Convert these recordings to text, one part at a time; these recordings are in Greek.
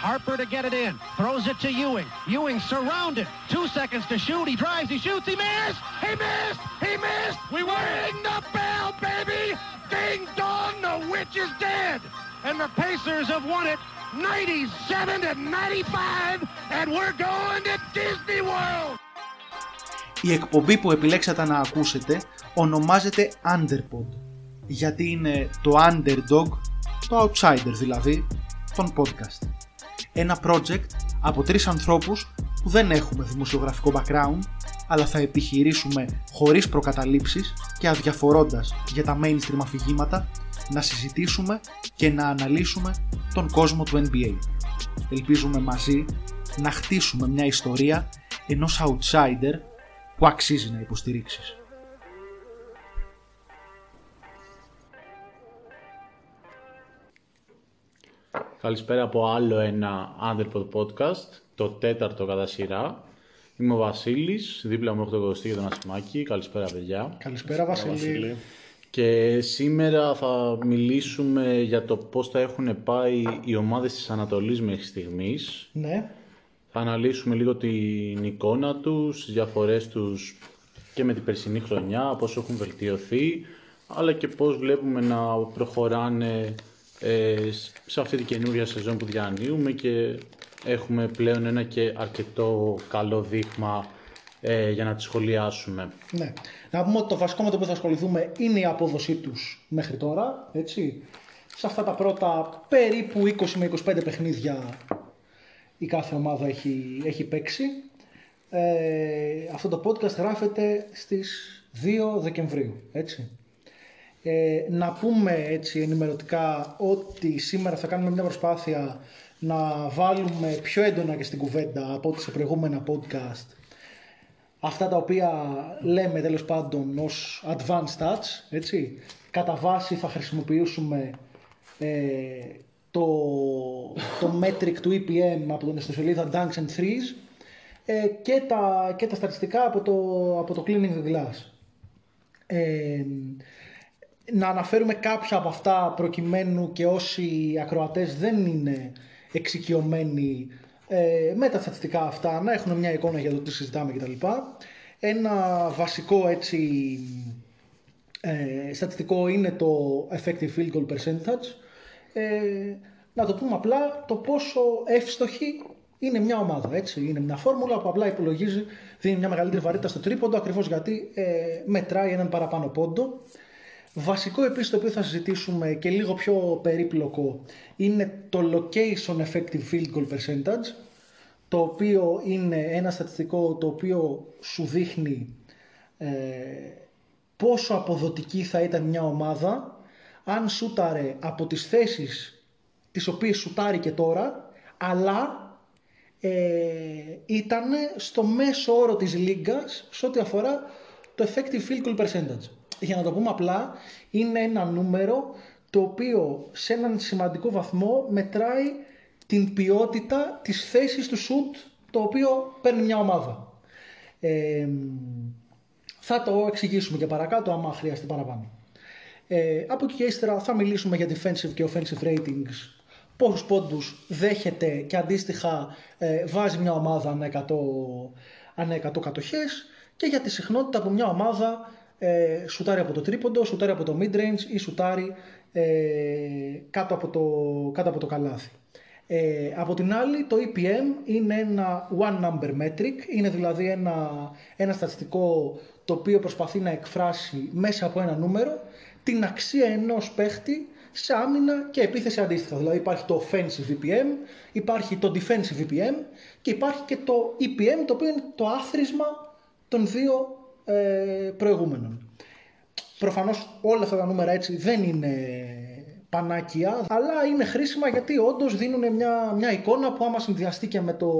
Harper to get it in. Throws it to Ewing. Ewing surrounded. Two seconds to shoot. He drives. He shoots. He missed. He missed. He missed. We ring the bell, baby. Ding dong. The witch is dead. And the Pacers have won it 97 to 95. And we're going to Disney World. Η εκπομπή που επιλέξατε να ακούσετε ονομάζεται Underpod γιατί είναι το underdog, το outsider δηλαδή, των podcast. Ένα project από τρεις ανθρώπους που δεν έχουμε δημοσιογραφικό background αλλά θα επιχειρήσουμε χωρίς προκαταλήψεις και αδιαφορώντας για τα mainstream αφηγήματα να συζητήσουμε και να αναλύσουμε τον κόσμο του NBA. Ελπίζουμε μαζί να χτίσουμε μια ιστορία ενός outsider που αξίζει να υποστηρίξεις. Καλησπέρα από άλλο ένα Underpod Podcast, το τέταρτο κατά σειρά. Είμαι ο Βασίλης, δίπλα μου έχω τον Κωστή και τον Ασημάκη. Καλησπέρα παιδιά. Καλησπέρα Βασίλη. Και σήμερα θα μιλήσουμε για το πώς θα έχουν πάει οι ομάδες της Ανατολής μέχρι στιγμής. Ναι. Θα αναλύσουμε λίγο την εικόνα τους, τις διαφορές τους και με την περσινή χρονιά, πώς έχουν βελτιωθεί, αλλά και πώς βλέπουμε να προχωράνε ε, σε αυτή την καινούργια σεζόν που διανύουμε και έχουμε πλέον ένα και αρκετό καλό δείγμα ε, για να τη σχολιάσουμε. Ναι. Να πούμε ότι το βασικό με το οποίο θα ασχοληθούμε είναι η απόδοσή τους μέχρι τώρα, έτσι. Σε αυτά τα πρώτα περίπου 20 με 25 παιχνίδια η κάθε ομάδα έχει, έχει παίξει. Ε, αυτό το podcast γράφεται στις 2 Δεκεμβρίου, έτσι. Ε, να πούμε έτσι ενημερωτικά ότι σήμερα θα κάνουμε μια προσπάθεια να βάλουμε πιο έντονα και στην κουβέντα από ό,τι σε προηγούμενα podcast αυτά τα οποία λέμε τέλος πάντων ως advanced stats, έτσι. Κατά βάση θα χρησιμοποιήσουμε ε, το, το metric του EPM από τον ιστοσελίδα Dunks and Threes ε, και, τα, και τα στατιστικά από το, από το Cleaning the Glass. Ε, να αναφέρουμε κάποια από αυτά προκειμένου και όσοι ακροατές δεν είναι εξοικειωμένοι ε, με τα στατιστικά αυτά να έχουν μια εικόνα για το τι συζητάμε κτλ. Ένα βασικό έτσι ε, στατιστικό είναι το effective field goal percentage. Ε, να το πούμε απλά το πόσο εύστοχη είναι μια ομάδα. Έτσι. Είναι μια φόρμουλα που απλά υπολογίζει, δίνει μια μεγαλύτερη βαρύτητα στο τρίποντο ακριβώς γιατί ε, μετράει έναν παραπάνω πόντο. Βασικό επίσης το οποίο θα συζητήσουμε και λίγο πιο περίπλοκο είναι το location effective field goal percentage το οποίο είναι ένα στατιστικό το οποίο σου δείχνει ε, πόσο αποδοτική θα ήταν μια ομάδα αν σούταρε από τις θέσεις τις οποίες σουτάρει και τώρα αλλά ε, ήταν στο μέσο όρο της λίγκας σε ό,τι αφορά το effective field goal percentage για να το πούμε απλά, είναι ένα νούμερο το οποίο σε έναν σημαντικό βαθμό μετράει την ποιότητα της θέσης του σουτ το οποίο παίρνει μια ομάδα. Ε, θα το εξηγήσουμε και παρακάτω άμα χρειαστεί παραπάνω. Ε, από εκεί και ύστερα θα μιλήσουμε για defensive και offensive ratings πόσους πόντους δέχεται και αντίστοιχα ε, βάζει μια ομάδα ανά 100, ανά 100 κατοχές και για τη συχνότητα που μια ομάδα ε, σουτάρει από το τρίποντο, σουτάρει από το mid-range ή σουτάρει ε, κάτω, από το, κάτω από το καλάθι. Ε, από την άλλη το EPM είναι ένα one number metric, είναι δηλαδή ένα, ένα στατιστικό το οποίο προσπαθεί να εκφράσει μέσα από ένα νούμερο την αξία ενός παίχτη σε άμυνα και επίθεση αντίστοιχα. Δηλαδή υπάρχει το offensive EPM, υπάρχει το defensive EPM και υπάρχει και το EPM το οποίο είναι το άθροισμα των δύο ε, προηγούμενων. Προφανώς όλα αυτά τα νούμερα έτσι δεν είναι πανάκια, αλλά είναι χρήσιμα γιατί όντως δίνουν μια, μια εικόνα που άμα συνδυαστεί και με το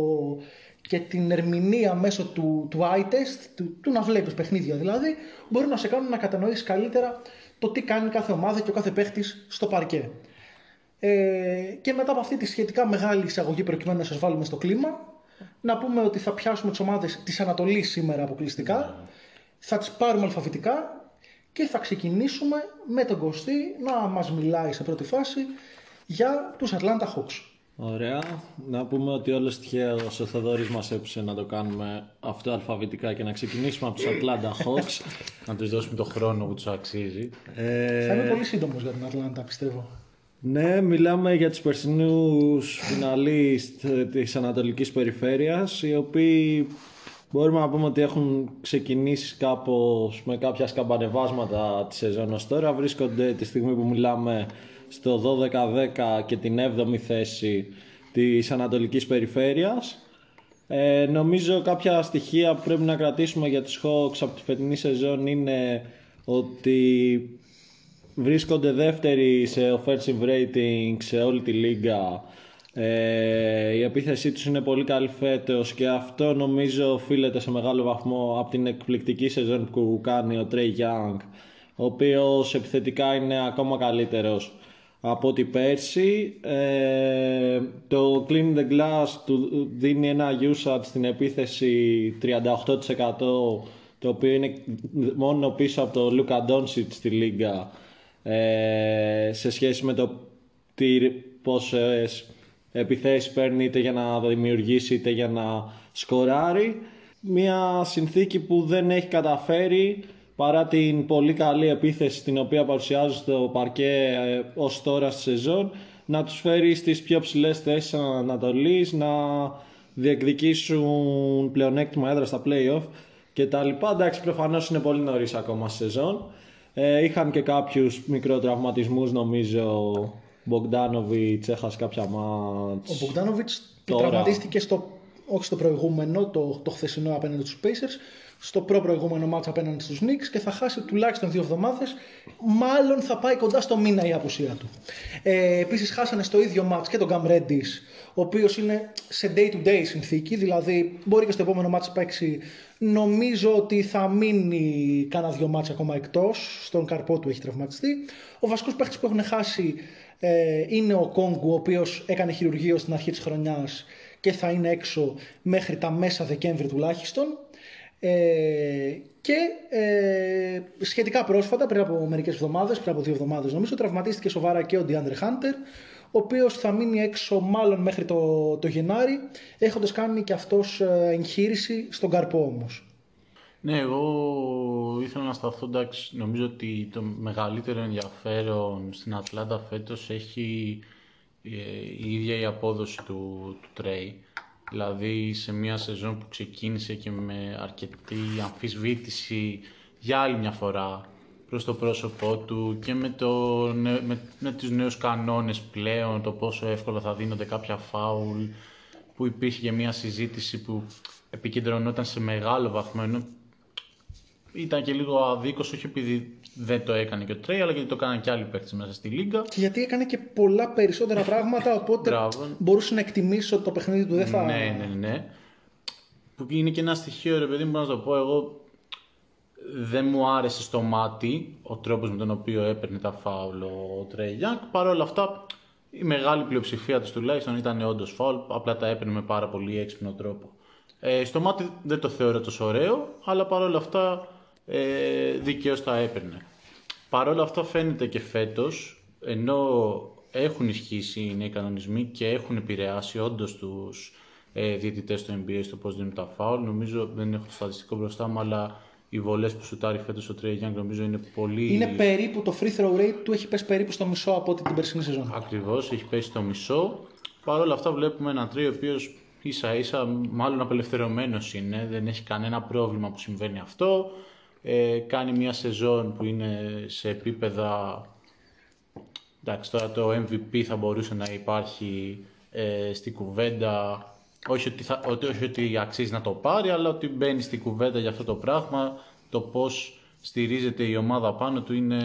και την ερμηνεία μέσω του, του eye test, του, του να βλέπεις παιχνίδια δηλαδή, μπορούν να σε κάνουν να κατανοήσεις καλύτερα το τι κάνει κάθε ομάδα και ο κάθε παίχτης στο παρκέ. Ε, και μετά από αυτή τη σχετικά μεγάλη εισαγωγή προκειμένου να σας βάλουμε στο κλίμα, να πούμε ότι θα πιάσουμε τις ομάδες της Ανατολής σήμερα αποκλειστικά θα τις πάρουμε αλφαβητικά και θα ξεκινήσουμε με τον Κωστή να μας μιλάει σε πρώτη φάση για τους Atlanta Hawks. Ωραία. Να πούμε ότι όλως τυχαίως ο Θοδωρής μας έπεισε να το κάνουμε αυτό αλφαβητικά και να ξεκινήσουμε από τους Atlanta Hawks. να τους δώσουμε το χρόνο που τους αξίζει. Ε... Θα είμαι πολύ σύντομος για την Ατλάντα, πιστεύω. Ναι, μιλάμε για τους περσινούς φιναλίστ της Ανατολικής Περιφέρειας, οι οποίοι μπορούμε να πούμε ότι έχουν ξεκινήσει κάπως με κάποια σκαμπανεβάσματα τη σεζόν ως τώρα. Βρίσκονται τη στιγμή που μιλάμε στο 12-10 και την 7η θέση της Ανατολικής Περιφέρειας. Ε, νομίζω κάποια στοιχεία που πρέπει να κρατήσουμε για τους Hawks από τη φετινή σεζόν είναι ότι βρίσκονται δεύτεροι σε offensive rating σε όλη τη λίγα. Ε, η επίθεσή τους είναι πολύ καλή φέτος και αυτό νομίζω οφείλεται σε μεγάλο βαθμό από την εκπληκτική σεζόν που κάνει ο Trey Young ο οποίος επιθετικά είναι ακόμα καλύτερος από ό,τι πέρσι. Ε, το Clean the Glass του δίνει ένα usage στην επίθεση 38% το οποίο είναι μόνο πίσω από το Luka Doncic στη Λίγκα ε, σε σχέση με το τι, πόσες επιθέσεις παίρνει είτε για να δημιουργήσει είτε για να σκοράρει. Μια συνθήκη που δεν έχει καταφέρει παρά την πολύ καλή επίθεση την οποία παρουσιάζει στο παρκέ ε, ως τώρα στη σεζόν να τους φέρει στις πιο ψηλές θέσεις Ανατολής, να διεκδικήσουν πλεονέκτημα έδρα στα play-off και τα λοιπά. Εντάξει, προφανώς είναι πολύ νωρίς ακόμα στη σεζόν. Ε, είχαν και κάποιους μικροτραυματισμούς νομίζω. Μπογκδάνοβιτς έχασε κάποια μάτς. Ο Μπογκδάνοβιτς τραυματίστηκε στο, όχι στο προηγούμενο, το, το χθεσινό απέναντι στους Pacers, στο προ προηγούμενο μάτς απέναντι στους Knicks και θα χάσει τουλάχιστον δύο εβδομάδες. Μάλλον θα πάει κοντά στο μήνα η απουσία του. Ε, επίσης χάσανε στο ίδιο μάτς και τον Cam Reddish, ο οποίος είναι σε day-to-day συνθήκη, δηλαδή μπορεί και στο επόμενο μάτς παίξει Νομίζω ότι θα μείνει κάνα δυο μάτς ακόμα εκτός, στον καρπό του έχει τραυματιστεί. Ο βασικός παίχτης που έχουν χάσει ε, είναι ο Οκόνγκου, ο οποίος έκανε χειρουργείο στην αρχή της χρονιάς και θα είναι έξω μέχρι τα μέσα Δεκέμβρη τουλάχιστον. Ε, και ε, σχετικά πρόσφατα, πριν από μερικές εβδομάδες, πριν από δύο εβδομάδες νομίζω, τραυματίστηκε σοβαρά και ο Ντιάντρε Χάντερ, ο οποίος θα μείνει έξω μάλλον μέχρι το, το Γενάρη, έχοντας κάνει και αυτός ε, εγχείρηση στον καρπό όμως. Ναι, εγώ ήθελα να σταθώ, εντάξει, νομίζω ότι το μεγαλύτερο ενδιαφέρον στην Ατλάντα φέτος έχει ε, η ίδια η απόδοση του, του Τρέι. Δηλαδή σε μια σεζόν που ξεκίνησε και με αρκετή αμφισβήτηση για άλλη μια φορά προς το πρόσωπό του και με, το, με, με τους νέους κανόνες πλέον, το πόσο εύκολα θα δίνονται κάποια φάουλ, που υπήρχε και μια συζήτηση που επικεντρωνόταν σε μεγάλο βαθμό, ενώ ήταν και λίγο αδίκως, όχι επειδή δεν το έκανε και ο Τρέι, αλλά γιατί το έκαναν και άλλοι παίκτες μέσα στη Λίγκα. Και γιατί έκανε και πολλά περισσότερα πράγματα, οπότε μπορούσε να εκτιμήσει ότι το παιχνίδι του δεν θα... Ναι, ναι, ναι. Που είναι και ένα στοιχείο, ρε παιδί μου, να το πω, εγώ δεν μου άρεσε στο μάτι ο τρόπος με τον οποίο έπαιρνε τα φάουλ ο Τρέι Γιάνγκ. Παρ' όλα αυτά η μεγάλη πλειοψηφία του τουλάχιστον ήταν όντως φάουλ, απλά τα έπαιρνε με πάρα πολύ έξυπνο τρόπο. Ε, στο μάτι δεν το θεωρώ τόσο ωραίο, αλλά παρόλα αυτά ε, δικαίως τα έπαιρνε. Παρ' όλα αυτά φαίνεται και φέτος, ενώ έχουν ισχύσει οι νέοι κανονισμοί και έχουν επηρεάσει όντως τους ε, διαιτητές του NBA στο πώς δίνουν τα φάουλ. Νομίζω δεν έχω το στατιστικό μπροστά μου, αλλά οι βολές που σουτάρει φέτος ο Τρέι Γιάνγκ νομίζω είναι πολύ. Είναι περίπου το free throw rate του έχει πέσει περίπου στο μισό από την περσινή σεζόν. Ακριβώς, έχει πέσει στο μισό. Παρ' όλα αυτά βλέπουμε έναν Τρέι ο οποίος ίσα ίσα μάλλον απελευθερωμένος είναι. Δεν έχει κανένα πρόβλημα που συμβαίνει αυτό. Ε, κάνει μια σεζόν που είναι σε επίπεδα. Εντάξει, τώρα το MVP θα μπορούσε να υπάρχει ε, στην κουβέντα όχι ότι, θα, ότι, όχι ότι αξίζει να το πάρει, αλλά ότι μπαίνει στην κουβέντα για αυτό το πράγμα. Το πώς στηρίζεται η ομάδα πάνω του είναι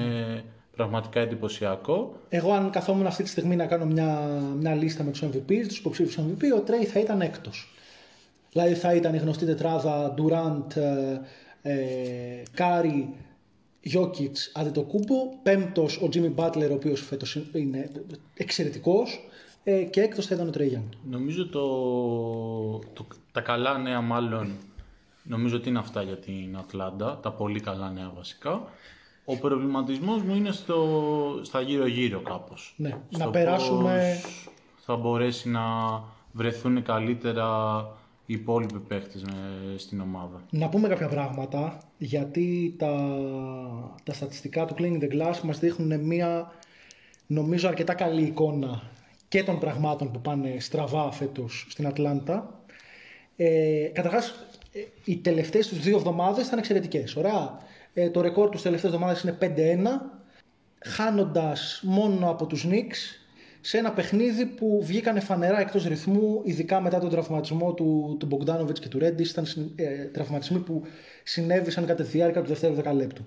πραγματικά εντυπωσιακό. Εγώ, αν καθόμουν αυτή τη στιγμή να κάνω μια, μια λίστα με τους MVP, τους υποψήφιους MVP, ο Τρέι θα ήταν έκτος. Δηλαδή θα ήταν η γνωστή τετράδα Durant, ε, Κάρι, Γιόκιτς, Αντετοκούμπο. Πέμπτος ο Τζίμι Μπάτλερ, ο οποίος φέτος είναι εξαιρετικός ε, και έκτος θα ήταν ο Trae Young. Νομίζω το, το, τα καλά νέα μάλλον νομίζω ότι είναι αυτά για την Ατλάντα, τα πολύ καλά νέα βασικά. Ο προβληματισμός μου είναι στο, στα γύρω-γύρω κάπως. Ναι, να περάσουμε... θα μπορέσει να βρεθούν καλύτερα οι υπόλοιποι παίχτες με- στην ομάδα. Να πούμε κάποια πράγματα, γιατί τα, τα στατιστικά του Cleaning the Glass μας δείχνουν μια, νομίζω, αρκετά καλή εικόνα και των πραγμάτων που πάνε στραβά φέτος στην Ατλάντα. Ε, καταρχάς, ε, οι τελευταίες τους δύο εβδομάδες ήταν εξαιρετικές. Ωραία. Ε, το ρεκόρ τους τελευταίες εβδομάδες είναι 5-1, χάνοντας μόνο από τους Knicks σε ένα παιχνίδι που βγήκανε φανερά εκτός ρυθμού, ειδικά μετά τον τραυματισμό του, του Bogdanovic και του Ρέντις. Ήταν συν- ε, τραυματισμοί που συνέβησαν κατά τη διάρκεια του δεύτερου δεκαλέπτου.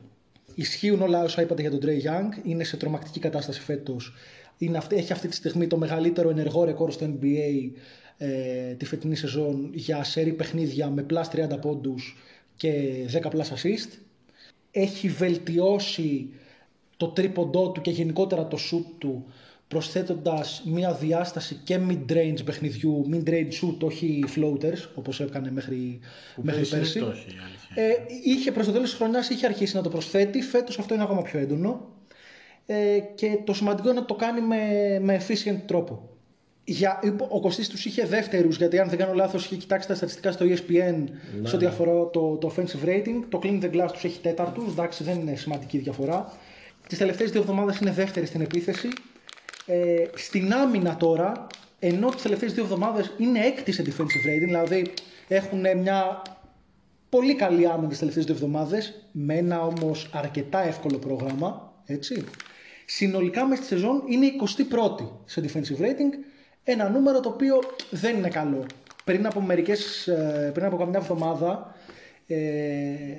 Ισχύουν όλα όσα είπατε για τον Trae Young. Είναι σε τρομακτική κατάσταση φέτος. Είναι, αυτή- έχει αυτή τη στιγμή το μεγαλύτερο ενεργό ρεκόρ στο NBA ε, τη φετινή σεζόν για σερί παιχνίδια με plus 30 πόντους και 10 plus assist. Έχει βελτιώσει το τρίποντό του και γενικότερα το shoot του προσθέτοντας μια διάσταση και mid-range παιχνιδιού, mid-range shoot, όχι floaters, όπως έκανε μέχρι, μέχρι πέρσι δεν πέρσι. το είχε, η αλήθεια Ε, είχε προς το τέλος της χρονιάς είχε αρχίσει να το προσθέτει, φέτος αυτό είναι ακόμα πιο έντονο ε, και το σημαντικό είναι να το κάνει με, με efficient τρόπο. Για, ο Κωστής τους είχε δεύτερους, γιατί αν δεν κάνω λάθος είχε κοιτάξει τα στατιστικά στο ESPN σε ό,τι αφορά το, το offensive rating. Το Clean the Glass τους έχει τέταρτους, εντάξει δεν είναι σημαντική διαφορά. Τις τελευταίες δύο εβδομάδες είναι δεύτερη στην επίθεση. Ε, στην άμυνα τώρα, ενώ τις τελευταίες δύο εβδομάδες είναι έκτη σε defensive rating, δηλαδή έχουν μια πολύ καλή άμυνα τις τελευταίες δύο εβδομάδες, με ένα όμως αρκετά εύκολο πρόγραμμα, έτσι. Συνολικά μέσα στη σεζόν είναι 21η σε defensive rating, ένα νούμερο το οποίο δεν είναι καλό. Πριν από μερικές, ε, πριν από καμιά εβδομάδα ε,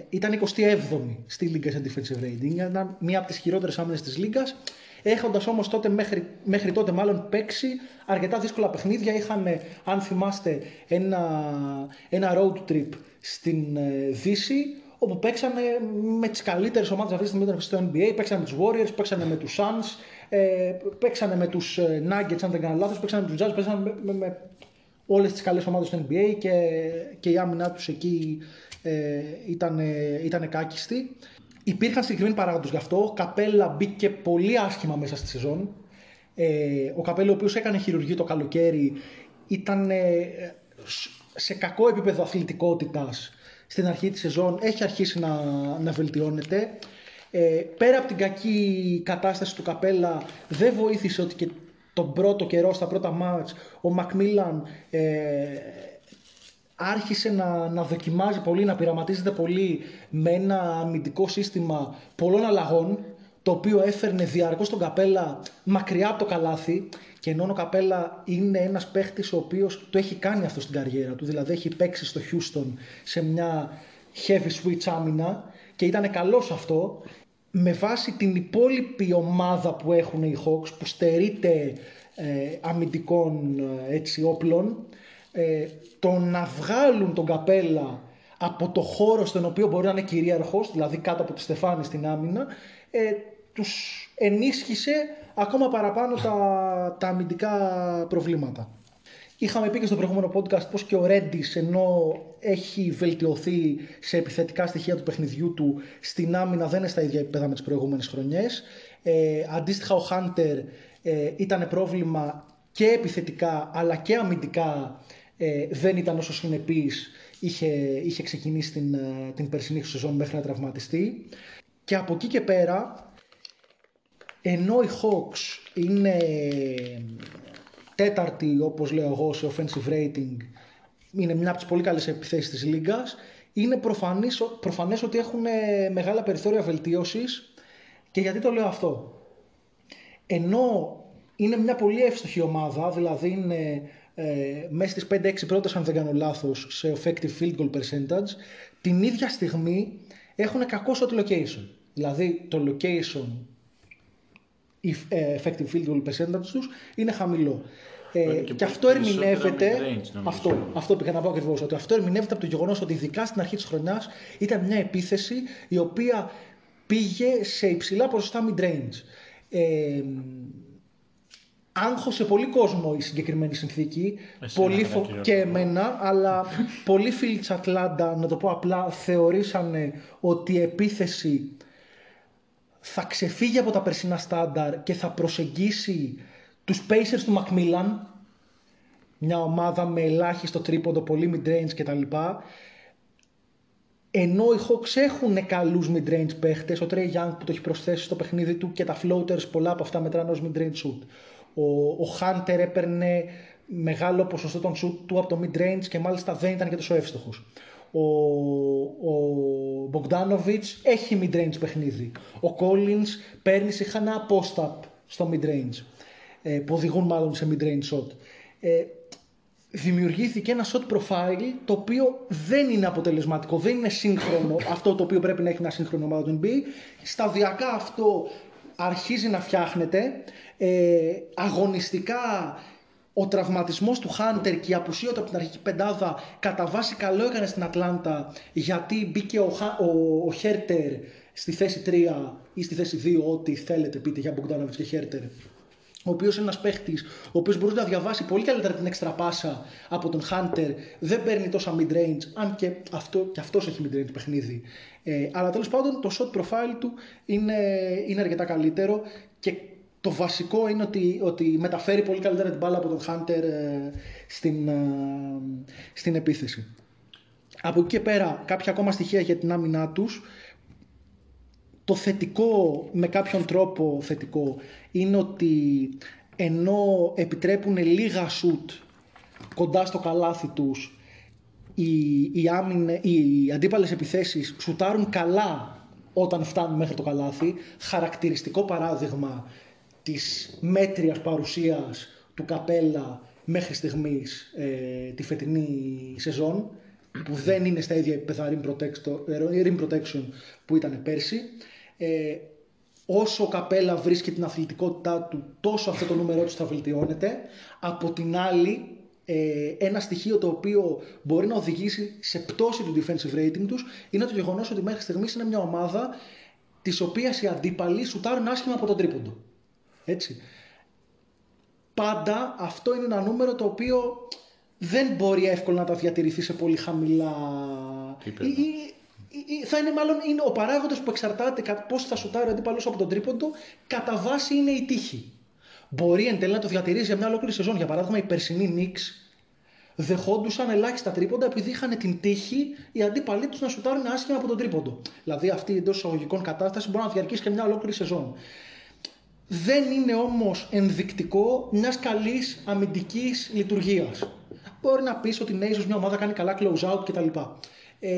ήταν 27η στη Λίγκα σε defensive rating, ήταν μία από τις χειρότερες άμυνες της Λίγκας, έχοντας όμως τότε μέχρι, μέχρι τότε μάλλον παίξει αρκετά δύσκολα παιχνίδια. Είχαν, αν θυμάστε, ένα, ένα road trip στην ε, Δύση, όπου παίξανε με τις καλύτερες ομάδες αυτή τη στιγμή στο NBA, παίξανε με τους Warriors, παίξανε με τους Suns, ε, παίξανε με τους ε, Nuggets, αν δεν κάνω λάθος, παίξανε με τους Jazz, παίξανε με, με, με όλες τις καλές ομάδες στο NBA και, και η άμυνά τους εκεί ε, ήταν, ήταν κάκιστη. Υπήρχαν συγκεκριμένοι παράγοντες γι' αυτό. Ο Καπέλα μπήκε πολύ άσχημα μέσα στη σεζόν. Ε, ο Καπέλα, ο οποίος έκανε χειρουργείο το καλοκαίρι, ήταν ε, σε κακό επίπεδο αθλητικότητας στην αρχή της σεζόν. Έχει αρχίσει να, να βελτιώνεται. Ε, πέρα από την κακή κατάσταση του Καπέλα, δεν βοήθησε ότι και τον πρώτο καιρό, στα πρώτα μάτς, ο Μακμίλαν ε, άρχισε να, να δοκιμάζει πολύ, να πειραματίζεται πολύ με ένα αμυντικό σύστημα πολλών αλλαγών, το οποίο έφερνε διαρκώς τον Καπέλα μακριά από το καλάθι. Και ενώ ο Καπέλα είναι ένας παίχτης ο οποίος το έχει κάνει αυτό στην καριέρα του, δηλαδή έχει παίξει στο Houston σε μια heavy switch άμυνα και ήταν καλός αυτό, με βάση την υπόλοιπη ομάδα που έχουν οι Hawks που στερείται ε, αμυντικών ε, έτσι, όπλων ε, το να βγάλουν τον Καπέλα από το χώρο στον οποίο μπορεί να είναι κυρίαρχος, δηλαδή κάτω από τη Στεφάνη στην άμυνα, ε, τους ενίσχυσε ακόμα παραπάνω τα, τα αμυντικά προβλήματα. Είχαμε πει και στο προηγούμενο podcast πως και ο Ρέντις ενώ έχει βελτιωθεί σε επιθετικά στοιχεία του παιχνιδιού του στην άμυνα δεν είναι στα ίδια επίπεδα με τις προηγούμενες χρονιές. Ε, αντίστοιχα ο Χάντερ ε, ήταν πρόβλημα και επιθετικά αλλά και αμυντικά ε, δεν ήταν όσο συνεπής είχε, είχε ξεκινήσει την, ε, την περσινή σεζόν μέχρι να τραυματιστεί. Και από εκεί και πέρα ενώ οι Hawks είναι τέταρτη όπως λέω εγώ σε offensive rating είναι μια από τις πολύ καλές επιθέσεις της Λίγκας είναι προφανής, προφανές ότι έχουν μεγάλα περιθώρια βελτίωσης και γιατί το λέω αυτό; Ενώ είναι μια πολύ εύστοχη ομάδα δηλαδή είναι ε, μέσα στις 5-6 πρώτες αν δεν κάνω λάθος σε effective field goal percentage την ίδια στιγμή έχουν κακό shot location δηλαδή το location η effective field goal percentage τους είναι χαμηλό. Ε, και, και αυτό ερμηνεύεται. Αυτό, αυτό πήγα να πω ακριβώς. Ότι αυτό ερμηνεύεται από το γεγονός ότι ειδικά στην αρχή της χρονιάς ήταν μια επίθεση η οποία πήγε σε υψηλά ποσοστά mid-range. Ε, άγχωσε πολύ κόσμο η συγκεκριμένη συνθήκη. Εσύ πολύ φο... και εμένα, αλλά πολλοί φίλοι της Ατλάντα, να το πω απλά, θεωρήσανε ότι η επίθεση θα ξεφύγει από τα περσινά στάνταρ και θα προσεγγίσει τους Pacers του Macmillan μια ομάδα με ελάχιστο τρίποντο, πολύ mid-range κτλ. Ενώ οι Hawks έχουν καλούς mid-range παίχτες, ο Trey Young που το έχει προσθέσει στο παιχνίδι του και τα floaters πολλά από αυτά μετράνε ως mid-range shoot. Ο, ο Hunter έπαιρνε μεγάλο ποσοστό των shoot του από το mid-range και μάλιστα δεν ήταν και τόσο εύστοχος. Ο, ο Bogdanovic έχει mid-range παιχνίδι. Ο Collins παίρνει συχνά post-up στο mid-range. Ε, που οδηγούν μάλλον σε mid-range shot. Ε, δημιουργήθηκε ένα shot profile το οποίο δεν είναι αποτελεσματικό, δεν είναι σύγχρονο αυτό το οποίο πρέπει να έχει μια σύγχρονη ομάδα του NBA. Σταδιακά αυτό αρχίζει να φτιάχνεται. Ε, αγωνιστικά ο τραυματισμός του Χάντερ και η απουσία του από την αρχική πεντάδα κατά βάση καλό έκανε στην Ατλάντα γιατί μπήκε ο, ο, ο Χέρτερ στη θέση 3 ή στη θέση 2 ό,τι θέλετε πείτε για Μπογκδάνοβιτς και Χέρτερ ο οποίος είναι ένας παίχτης, ο οποίος μπορεί να διαβάσει πολύ καλύτερα την έξτρα πάσα από τον Hunter, δεν παίρνει τόσα mid-range, αν και αυτό και αυτός έχει mid-range παιχνίδι. Ε, αλλά τέλος πάντων το shot profile του είναι, είναι αρκετά καλύτερο και το βασικό είναι ότι, ότι μεταφέρει πολύ καλύτερα την μπάλα από τον Hunter ε, στην, ε, στην επίθεση. Από εκεί και πέρα κάποια ακόμα στοιχεία για την άμυνά τους το θετικό, με κάποιον τρόπο θετικό, είναι ότι ενώ επιτρέπουν λίγα σουτ κοντά στο καλάθι τους, οι, οι, άμυνε, οι αντίπαλες επιθέσεις σουτάρουν καλά όταν φτάνουν μέχρι το καλάθι. Χαρακτηριστικό παράδειγμα της μέτριας παρουσίας του Καπέλα μέχρι στιγμής ε, τη φετινή σεζόν που δεν είναι στα ίδια επίπεδα rim protection που ήταν πέρσι. Ε, όσο ο Καπέλα βρίσκει την αθλητικότητά του, τόσο αυτό το νούμερό του θα βελτιώνεται. Από την άλλη, ε, ένα στοιχείο το οποίο μπορεί να οδηγήσει σε πτώση του defensive rating τους είναι το γεγονός ότι μέχρι στιγμής είναι μια ομάδα της οποίας οι αντίπαλοι σουτάρουν άσχημα από τον τρίποντο. Έτσι. Πάντα αυτό είναι ένα νούμερο το οποίο δεν μπορεί εύκολα να τα διατηρηθεί σε πολύ χαμηλά θα είναι μάλλον είναι ο παράγοντας που εξαρτάται πώς θα σουτάρει ο αντίπαλος από τον τρίποντο, κατά βάση είναι η τύχη. Μπορεί εν τέλει να το διατηρήσει για μια ολόκληρη σεζόν. Για παράδειγμα, οι περσινοί Νίξ δεχόντουσαν ελάχιστα τρίποντα επειδή είχαν την τύχη οι αντίπαλοι τους να σουτάρουν άσχημα από το τρίποντο. Δηλαδή, αυτή η εντός εισαγωγικών κατάσταση μπορεί να διαρκήσει και μια ολόκληρη σεζόν. Δεν είναι όμως ενδεικτικό μιας καλής αμυντικής λειτουργίας. Μπορεί να πεις ότι ναι, ίσως μια ομάδα κάνει καλά close out κτλ ε,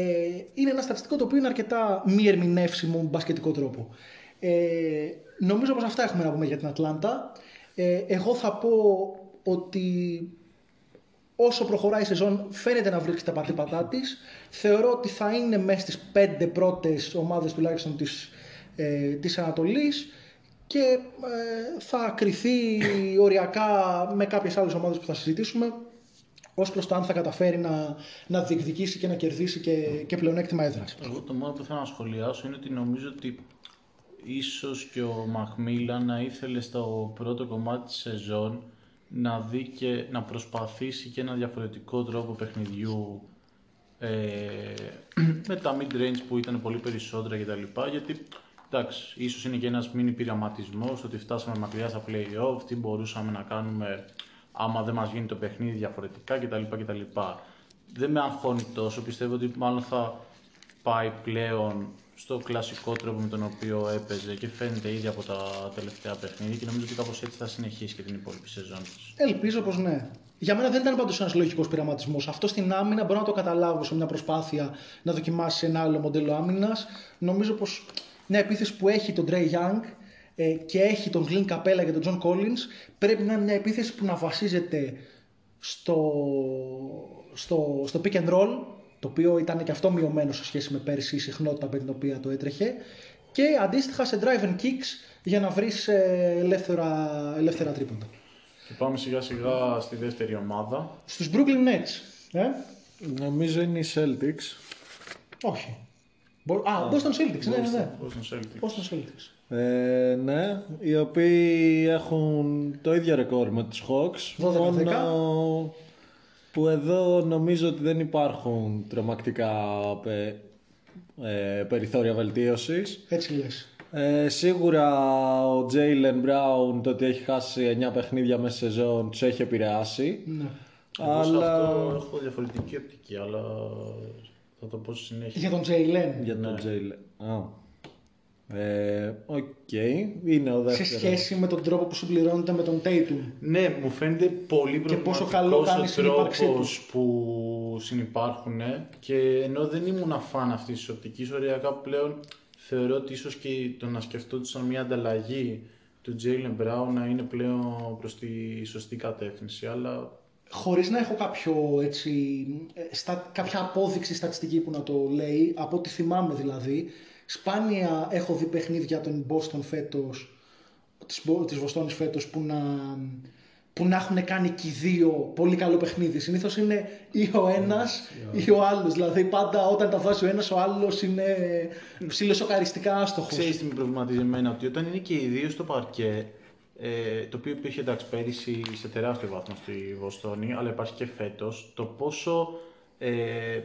είναι ένα στατιστικό το οποίο είναι αρκετά μη ερμηνεύσιμο με μπασκετικό τρόπο. Ε, νομίζω πως αυτά έχουμε να πούμε για την Ατλάντα. Ε, εγώ θα πω ότι όσο προχωράει η σεζόν φαίνεται να βρίσκει τα πατήπατά της. Θεωρώ ότι θα είναι μέσα στις πέντε πρώτες ομάδες τουλάχιστον της, ε, της Ανατολής και ε, θα κριθεί οριακά με κάποιες άλλες ομάδες που θα συζητήσουμε ως προς το αν θα καταφέρει να, να διεκδικήσει και να κερδίσει και, και πλεονέκτημα έδρας. Εγώ το μόνο που θέλω να σχολιάσω είναι ότι νομίζω ότι ίσως και ο Μαχμίλα να ήθελε στο πρώτο κομμάτι της σεζόν να δει και να προσπαθήσει και ένα διαφορετικό τρόπο παιχνιδιού ε, με τα mid-range που ήταν πολύ περισσότερα κτλ. Γιατί εντάξει, ίσως είναι και ένας μίνι πειραματισμός ότι φτάσαμε μακριά στα play-off, τι μπορούσαμε να κάνουμε άμα δεν μας γίνει το παιχνίδι διαφορετικά κτλ. κτλ. Δεν με αγχώνει τόσο, πιστεύω ότι μάλλον θα πάει πλέον στο κλασικό τρόπο με τον οποίο έπαιζε και φαίνεται ήδη από τα τελευταία παιχνίδια και νομίζω ότι κάπως έτσι θα συνεχίσει και την υπόλοιπη σεζόν της. Ελπίζω πως ναι. Για μένα δεν ήταν πάντως ένας λογικός πειραματισμός. Αυτό στην άμυνα μπορώ να το καταλάβω σε μια προσπάθεια να δοκιμάσει ένα άλλο μοντέλο άμυνας. Νομίζω πως μια επίθεση που έχει τον Trey Young ε, και έχει τον Glenn Capella και τον John Collins, πρέπει να είναι μια επίθεση που να βασίζεται στο, στο, στο pick and roll, το οποίο ήταν και αυτό μειωμένο σε σχέση με πέρσι η συχνότητα με την οποία το έτρεχε, και αντίστοιχα σε drive and kicks για να βρεις ε, ελεύθερα, ελεύθερα τρίποντα. Και πάμε σιγά σιγά στη δεύτερη ομάδα. Στους Brooklyn Nets. Ε; Νομίζω είναι οι Celtics. Όχι. Α, Boston Celtics, ναι, ναι, ναι. Boston Celtics. Boston Celtics. Ε, ναι, οι οποίοι έχουν το ίδιο ρεκόρ με τους Hawks. 12-10. Μόνο που εδώ νομίζω ότι δεν υπάρχουν τρομακτικά πε- ε, περιθώρια βελτίωσης. Έτσι λες. Ε, σίγουρα ο Jaylen Brown το ότι έχει χάσει 9 παιχνίδια μέσα σε σεζόν τους έχει επηρεάσει. Ναι. Εγώ σε Αλλά- αυτό έχω διαφορετική οπτική, αλλά θα το πω στη συνέχεια. Για τον Τζέιλεν. Για τον Ναι. Τζέιλεν. Α. Ε, Οκ. Είναι ο Σε δεύτερος. σχέση με τον τρόπο που συμπληρώνεται με τον Tatum. Ναι, μου φαίνεται πολύ πόσο προβληματικός καλό κάνει η ο συνύπαρξή τρόπος που συνυπάρχουν και ενώ δεν ήμουν φαν αυτής της οπτικής, οριακά πλέον θεωρώ ότι ίσως και το να σκεφτόντουσαν μια ανταλλαγή του Jalen Brown να είναι πλέον προς τη σωστή κατεύθυνση, αλλά Χωρίς να έχω κάποιο, έτσι, ε, στα, κάποια απόδειξη στατιστική που να το λέει, από ό,τι θυμάμαι δηλαδή, σπάνια έχω δει παιχνίδια των Boston φέτος, της, Bo- της Βοστόνης φέτος που να, που να έχουν κάνει και οι δύο πολύ καλό παιχνίδι. Συνήθως είναι ή ο ένας ή ο άλλος. Δηλαδή πάντα όταν τα βάζει ο ένας ο άλλος είναι ψηλοσοκαριστικά άστοχος. Ξέρεις τι με προβληματίζει εμένα, ότι όταν είναι και οι δύο στο παρκέ, ε, το οποίο υπήρχε εντάξει πέρυσι σε τεράστιο βαθμό στη Βοστόνη, αλλά υπάρχει και φέτος, το πόσο ε,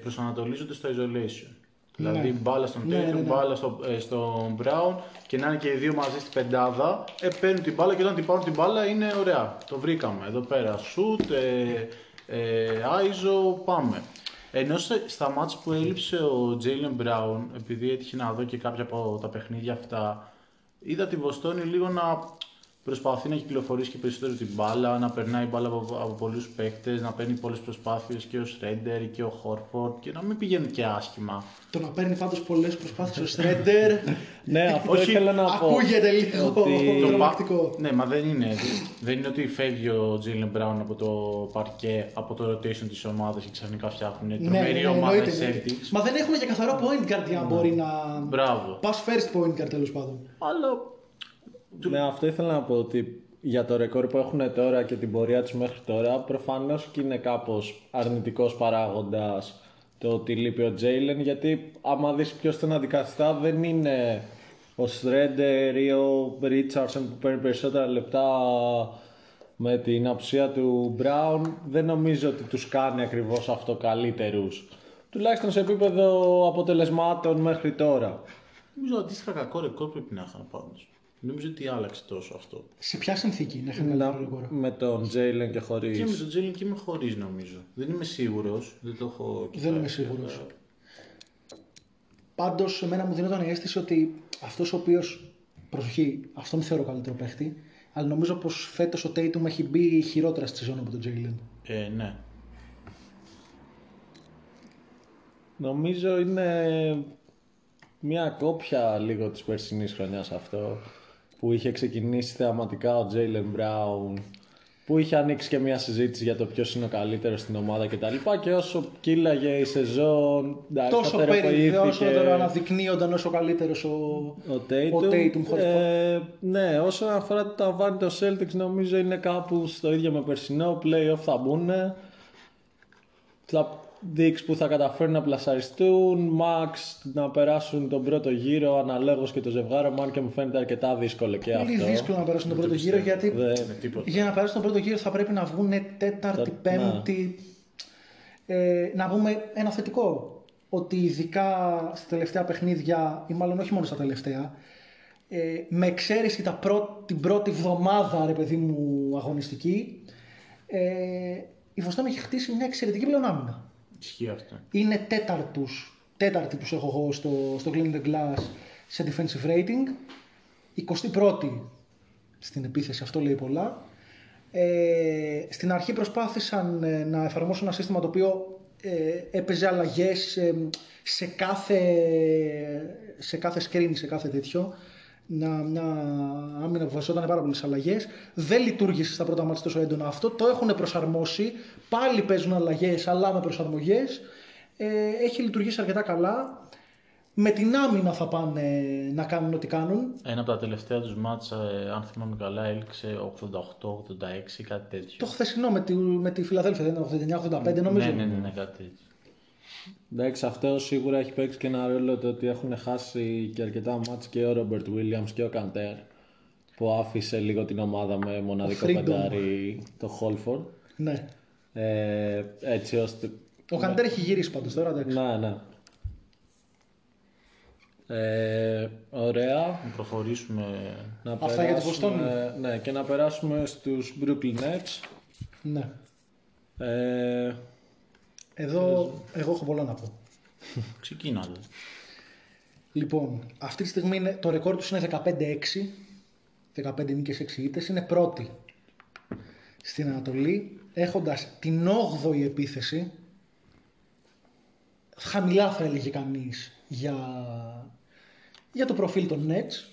προσανατολίζονται στο isolation. Δηλαδή μπάλα στον Ναι, Tatum, ναι, ναι. μπάλα στο, ε, στον Brown και να είναι και οι δύο μαζί στην πεντάδα, ε, παίρνουν την μπάλα και όταν την πάρουν την μπάλα είναι ωραία. Το βρήκαμε εδώ πέρα. Shoot, ε, ε, ISO, πάμε. Ενώ σε- στα μάτς που έλειψε ο Jalen Brown, επειδή έτυχε να δω και κάποια από τα παιχνίδια αυτά, είδα τη Βοστόνη λίγο να προσπαθεί να κυκλοφορήσει και περισσότερο την μπάλα, να περνάει η μπάλα από, από πολλούς παίκτες, να παίρνει πολλές προσπάθειες και ο Σρέντερ και ο Χόρφορντ και να μην πηγαίνουν και άσχημα. Το να παίρνει πάντως πολλές προσπάθειες ο Στρέντερ Ναι, αυτό Όχι, ήθελα να πω. ακούγεται λίγο ότι- Το τρομακτικό. Ναι, μα δεν είναι. δεν είναι ότι φεύγει ο Τζίλεν Μπράουν από το παρκέ, από το rotation της ομάδας και ξαφνικά φτιάχνουν Ναι, τρομερή ναι, ναι, ομάδα οι εννοείται, εννοείται. Celtics. Μα δεν έχουν και καθαρό point guard για να μπορεί να. Μπράβο. Pass first point guard τέλος πάντων. Αλλά Ναι, αυτό ήθελα να πω ότι για το ρεκόρ που έχουν τώρα και την πορεία τους μέχρι τώρα, προφανώς και είναι κάπως αρνητικός παράγοντας το ότι λείπει ο Τζέιλεν, γιατί άμα δεις ποιος τον αντικαθιστά δεν είναι ο Στρέντερ ή ο Ρίτσαρσον που παίρνει περισσότερα λεπτά με την απουσία του Μπράουν, δεν νομίζω ότι τους κάνει ακριβώς αυτό καλύτερους. Τουλάχιστον σε επίπεδο αποτελεσμάτων μέχρι τώρα. νομίζω αντίστοιχα κακό ρεκόρ πρέπει να είχαν πάντως. Νομίζω ότι άλλαξε τόσο αυτό. Σε ποια συνθήκη να είχαν Να- ένα ρεκόρ. με τον Τζέιλεν και χωρίς. Και με τον Τζέλιν και με χωρίς νομίζω. Δεν είμαι σίγουρος. Δεν το έχω Δεν είμαι κοιτάξει, σίγουρος. αλλά- Πάντως, εμένα μου δίνονταν η αίσθηση ότι αυτός ο οποίος. Προσοχή, αυτόν θεωρώ καλύτερο παίχτη. Αλλά νομίζω πως φέτος ο Tatum έχει μπει χειρότερα στη ζώνη από τον Jalen. Ε, ναι. Νομίζω είναι μια κόπια λίγο της περσινής χρονιάς αυτό που είχε ξεκινήσει θεαματικά ο Τζέιλεν Μπράουν που είχε ανοίξει και μια συζήτηση για το ποιος είναι ο καλύτερος στην ομάδα κτλ. Και, και όσο κύλαγε η σεζόν, εντάξει, Τόσο σταθεροποιήθηκε περισσότερο αναδεικνύονταν όσο καλύτερος ο, ο Tatum. ο Tatum χωρίς ε, ναι, όσον αφορά το ταβάνι των Celtics νομίζω είναι κάπου στο ίδιο με περσινό, playoff θα μπουν. Θα δείξει που θα καταφέρουν να πλασαριστούν, Max να περάσουν τον πρώτο γύρο αναλόγως και το ζευγάρωμα, αν και μου φαίνεται αρκετά δύσκολο και Πολύ αυτό. δύσκολο να περάσουν τον πρώτο γύρο γιατί Δεν- Με τίποτα. για να περάσουν τον πρώτο γύρο θα πρέπει να βγουν τέταρτη, Τα- πέμπτη. Ε, να πούμε ένα θετικό. Ότι ειδικά στα τελευταία παιχνίδια, ή μάλλον όχι μόνο στα τελευταία, ε, με εξαίρεση τα πρω- την πρώτη βδομάδα, ρε παιδί μου, αγωνιστική, ε, η Βοστόνη έχει χτίσει μια εξαιρετική πλεονάμινα. Ισχύει αυτό. Είναι τέταρτους, τέταρτη που σε έχω εγώ στο, στο Clean the Glass σε defensive rating. 21η στην επίθεση, αυτό λέει πολλά. Ε, στην αρχή προσπάθησαν ε, να εφαρμόσουν ένα σύστημα το οποίο ε, έπαιζε αλλαγές ε, σε, κάθε, σε κάθε screen, σε κάθε τέτοιο. Να, μια άμυνα που βασιζόταν πάρα πολλές αλλαγές. Δεν λειτουργήσε στα πρώτα μάτια τόσο έντονα αυτό. Το έχουν προσαρμόσει. Πάλι παίζουν αλλαγές, αλλά με προσαρμογές. Ε, έχει λειτουργήσει αρκετά καλά. Με την άμυνα θα πάνε να κάνουν ό,τι κάνουν. Ένα από τα τελευταία τους μάτσα, ε, αν θυμάμαι καλά, έληξε 88-86, κάτι τέτοιο. Το χθεσινό με τη, με τη Φιλαδέλφια δεν είναι 89-85 νομίζω. Ναι, ναι, ναι, ναι, κάτι τέτοιο. Εντάξει, αυτό σίγουρα έχει παίξει και ένα ρόλο το ότι έχουν χάσει και αρκετά μάτς και ο Ρόμπερτ Williams και ο Καντέρ που άφησε λίγο την ομάδα με μοναδικό Freedom. πεντάρι το Χόλφορντ. Ναι. Ε, έτσι ώστε... Ο Καντέρ έχει γυρίσει πάντως τώρα, εντάξει. Ναι, ναι. Ε, ωραία. Να προχωρήσουμε. Να Αυτά για τη περάσουμε- Βοστόνη. Ναι, και να περάσουμε στους Brooklyn Nets. Ναι. Ε, Εδώ εγώ έχω πολλά να πω. Ξεκινάτε. Λοιπόν, αυτή τη στιγμή είναι, το ρεκόρ τους είναι 15-6. 15 νίκες 6 ήττες. Είναι πρώτη στην Ανατολή, έχοντας την 8η επίθεση. Χαμηλά θα έλεγε κανείς για, για το προφίλ των Nets.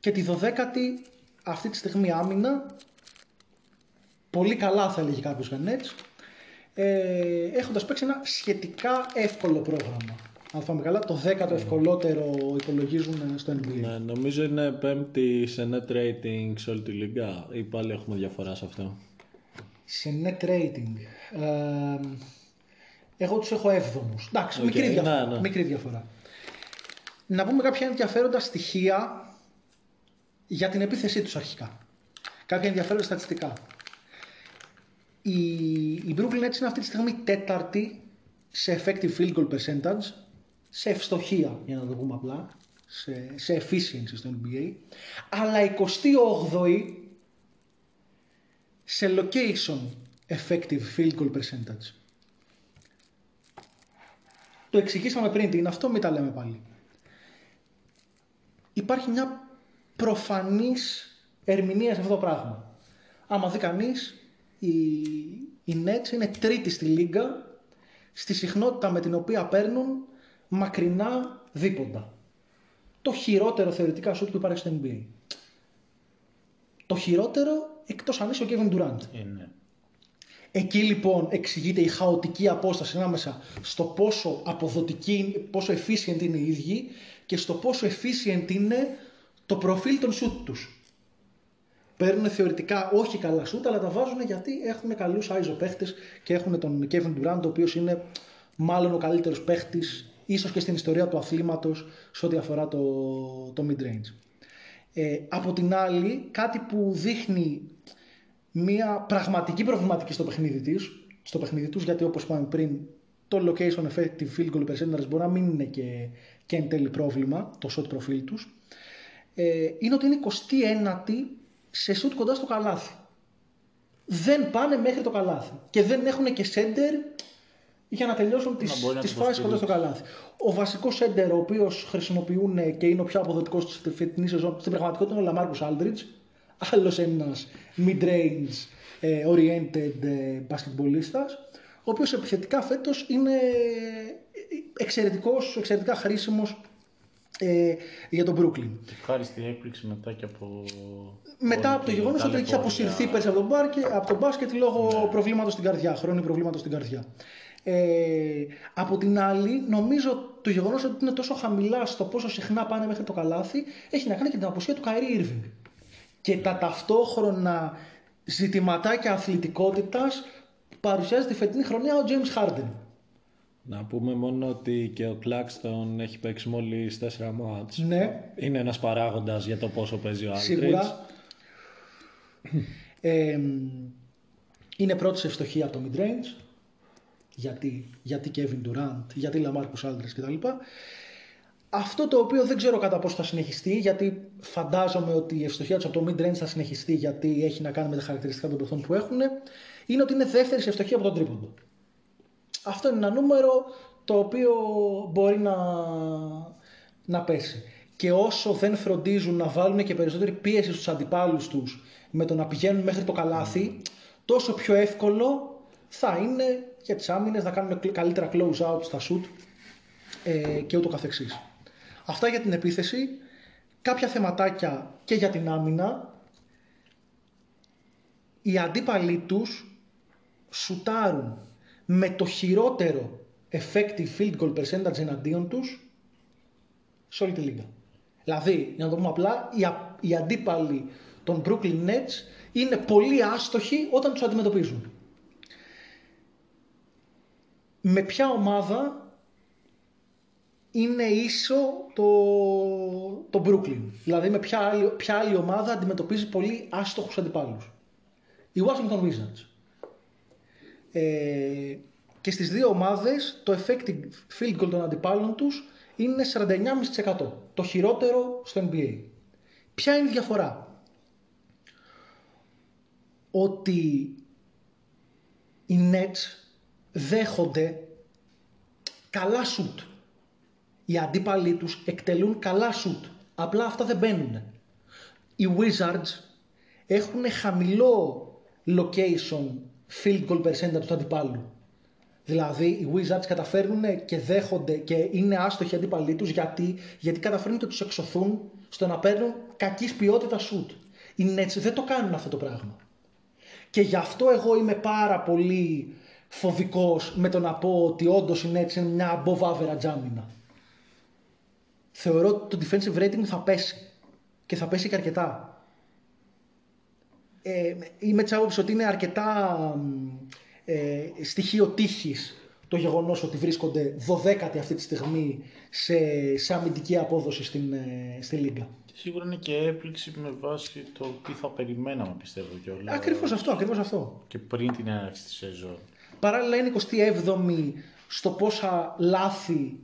Και τη 12η αυτή τη στιγμή άμυνα. Πολύ καλά θα έλεγε κάποιος για Nets. Ε, έχοντας παίξει ένα σχετικά εύκολο πρόγραμμα. Αν θυμάμαι καλά, το 10ο ευκολότερο υπολογίζουν στο NBA. ναι, νομίζω είναι πέμπτη σε net rating σε όλη τη λίγκα ή πάλι έχουμε διαφορά σε αυτό. Σε net rating. Ε, εγώ τους έχω 7ους. Εντάξει, Οκ, μικρή, διαφορά, ναι, ναι. μικρή διαφορά. Να πούμε κάποια ενδιαφέροντα στοιχεία για την επίθεσή τους αρχικά. Κάποια ενδιαφέροντα στατιστικά. Η, η Brooklyn Nets είναι αυτή τη στιγμή τέταρτη σε effective field goal percentage, σε ευστοχία για να το πούμε απλά, σε, σε efficiency στο NBA, αλλά 28η σε location effective field goal percentage. Το εξηγήσαμε πριν τι είναι αυτό, μην τα λέμε πάλι. Υπάρχει μια προφανής ερμηνεία σε αυτό το πράγμα. Άμα δει κανείς, η, η Nets είναι τρίτη στη λίγα στη συχνότητα με την οποία παίρνουν μακρινά δίποντα. Το χειρότερο θεωρητικά σουτ που υπάρχει στο NBA. Το χειρότερο εκτός αν είσαι ο Kevin Durant. Ε, ναι. Εκεί λοιπόν εξηγείται η χαοτική απόσταση ανάμεσα στο πόσο αποδοτική, πόσο efficient είναι οι ίδιοι και στο πόσο efficient είναι το προφίλ των shoot τους. Παίρνουν θεωρητικά όχι καλά shoot, αλλά τα βάζουν γιατί έχουν καλούς άιζο παίχτες και έχουν τον Kevin Durant, ο οποίος είναι μάλλον ο καλύτερος παίχτης, ίσως και στην ιστορία του αθλήματος, σε ό,τι αφορά το, το mid-range. Ε, από την άλλη, κάτι που δείχνει μια πραγματική προβληματική στο παιχνίδι της, στο παιχνίδι τους, γιατί όπως είπαμε πριν, το location effective field goal percentage μπορεί να μην είναι και, και εν τέλει πρόβλημα, το shot profile τους, ε, είναι ότι είναι 29η σε shoot κοντά στο καλάθι. Δεν πάνε μέχρι το καλάθι και δεν έχουν και center για να τελειώσουν τις, μπορεί να τις το φάσεις κοντά στο καλάθι. Ο βασικός center ο οποίος χρησιμοποιούν και είναι ο πιο αποδοτικός στη φετινή σεζόν στην πραγματικότητα είναι ο Λαμάρκος Aldridge άλλος ένας mid-range ε, oriented ε, basketballistας ο οποίος επιθετικά φέτος είναι εξαιρετικός, εξαιρετικά χρήσιμος ε, για τον Brooklyn. Ευχάριστη έκπληξη μετά και από. Μετά όλη από το τη γεγονός ότι είχε ταλαιπωρία. αποσυρθεί πέρσι από, τον μπάρκε, από τον μπάσκετ λόγω προβλήματος στην καρδιά, χρόνου προβλήματος στην καρδιά. Ε, από την άλλη, νομίζω το γεγονός ότι είναι τόσο χαμηλά στο πόσο συχνά πάνε μέχρι το καλάθι έχει να κάνει και την αποσία του Kyrie Irving. Και τα ταυτόχρονα ζητηματάκια αθλητικότητας που παρουσιάζει τη φετινή χρονιά ο James Harden. Να πούμε μόνο ότι και ο Κλάκστον έχει παίξει μόλις 4 μάτς. Ναι, Είναι ένας παράγοντας για το πόσο παίζει ο Aldridge. σίγουρα. Ε, είναι πρώτη σε ευστοχία από το mid-range. Γιατί, γιατί Kevin Durant, γιατί Lamarcus Aldridge κτλ. Αυτό το οποίο δεν ξέρω κατά πόσο θα συνεχιστεί, γιατί φαντάζομαι ότι η ευστοχία τους από το mid-range θα συνεχιστεί, γιατί έχει να κάνει με τα χαρακτηριστικά των παιχτών που έχουν, είναι ότι είναι δεύτερη σε ευστοχία από τον τρίποντο. Αυτό είναι ένα νούμερο το οποίο μπορεί να, να πέσει. Και όσο δεν φροντίζουν να βάλουν και περισσότερη πίεση στους αντιπάλους τους με το να πηγαίνουν μέχρι το καλάθι, τόσο πιο εύκολο θα είναι για τις άμυνες να κάνουν καλύτερα close out στα shoot ε, και ούτω καθεξής. Αυτά για την επίθεση. Κάποια θεματάκια και για την άμυνα. Οι αντίπαλοι τους σουτάρουν με το χειρότερο effective field goal percentage εναντίον τους σε όλη τη λίγα. Δηλαδή, για να το πούμε απλά, οι, α- οι αντίπαλοι των Brooklyn Nets είναι πολύ άστοχοι όταν τους αντιμετωπίζουν. Με ποια ομάδα είναι ίσο το, το Brooklyn; Δηλαδή με ποια άλλη, ποια άλλη ομάδα αντιμετωπίζει πολύ άστοχους αντιπάλους; Οι Washington Wizards. Ε, και στις δύο ομάδες το effective field goal των αντιπάλων τους είναι 49,5%. Το χειρότερο στο NBA. Ποια είναι η διαφορά; Ότι οι Nets δέχονται καλά σουτ. Οι αντίπαλοι τους εκτελούν καλά σουτ. Απλά αυτά δεν μπαίνουν. Οι Wizards έχουν χαμηλό location field goal percentage του αντιπάλου. Δηλαδή οι Wizards καταφέρνουν και δέχονται και είναι άστοχοι αντίπαλοι τους γιατί, γιατί καταφέρνουν και τους εξωθούν στο να παίρνουν κακής ποιότητας shoot. Οι Nets δεν το κάνουν αυτό το πράγμα. Και γι' αυτό εγώ είμαι πάρα πολύ φοβικός με το να πω ότι όντως η Nets είναι μια above average άμυνα. Θεωρώ ότι το defensive rating θα πέσει. Και θα πέσει και αρκετά. Ε, είμαι της άποψης ότι είναι αρκετά ε, στοιχείο τύχης το γεγονός ότι βρίσκονται 12η αυτή τη στιγμή σε, σε αμυντική απόδοση στην, ε, στη Λίγκα. Σίγουρα είναι και έπληξη με βάση το τι θα περιμέναμε πιστεύω κιόλα. Ακριβώς αυτό, ακριβώς αυτό. Και πριν την έναρξη της σεζόν. Παράλληλα είναι 27η στο πόσα λάθη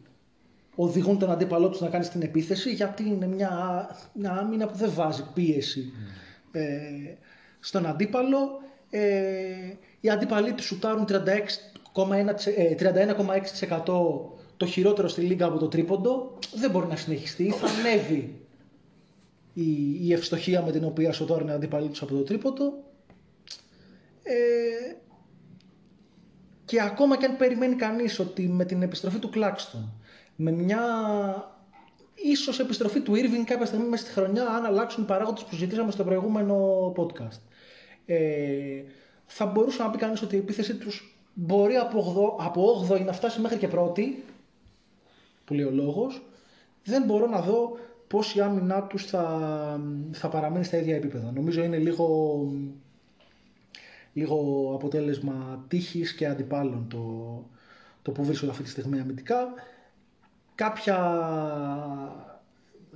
οδηγούν τον αντίπαλό τους να κάνει την επίθεση γιατί είναι μια, μια άμυνα που δεν βάζει πίεση mm. ε, στον αντίπαλο. Ε, οι αντίπαλοι του σουτάρουν 31,6% ε, το χειρότερο στη λίγα από το τρίποντο. Δεν μπορεί να συνεχιστεί. Θα ανέβει η, η ευστοχία με την οποία σουτάρουν οι αντίπαλοι τους από το τρίποντο. Ε, και ακόμα και αν περιμένει κανείς ότι με την επιστροφή του Κλάκστον, με μια ίσως επιστροφή του Irving κάποια στιγμή μέσα στη χρονιά, αν αλλάξουν οι παράγοντες που συζητήσαμε στο προηγούμενο podcast, ε, θα μπορούσε να πει κανείς ότι η επίθεση τους μπορεί από, 8, από 8η να φτάσει μέχρι και πρώτη, που λέει ο λόγος, δεν μπορώ να δω πώς η άμυνά τους θα, θα παραμείνει στα ίδια επίπεδα. Νομίζω είναι λίγο, λίγο αποτέλεσμα τύχης και αντιπάλων το, το που βρίσκονται αυτή τη στιγμή αμυντικά. Κάποια,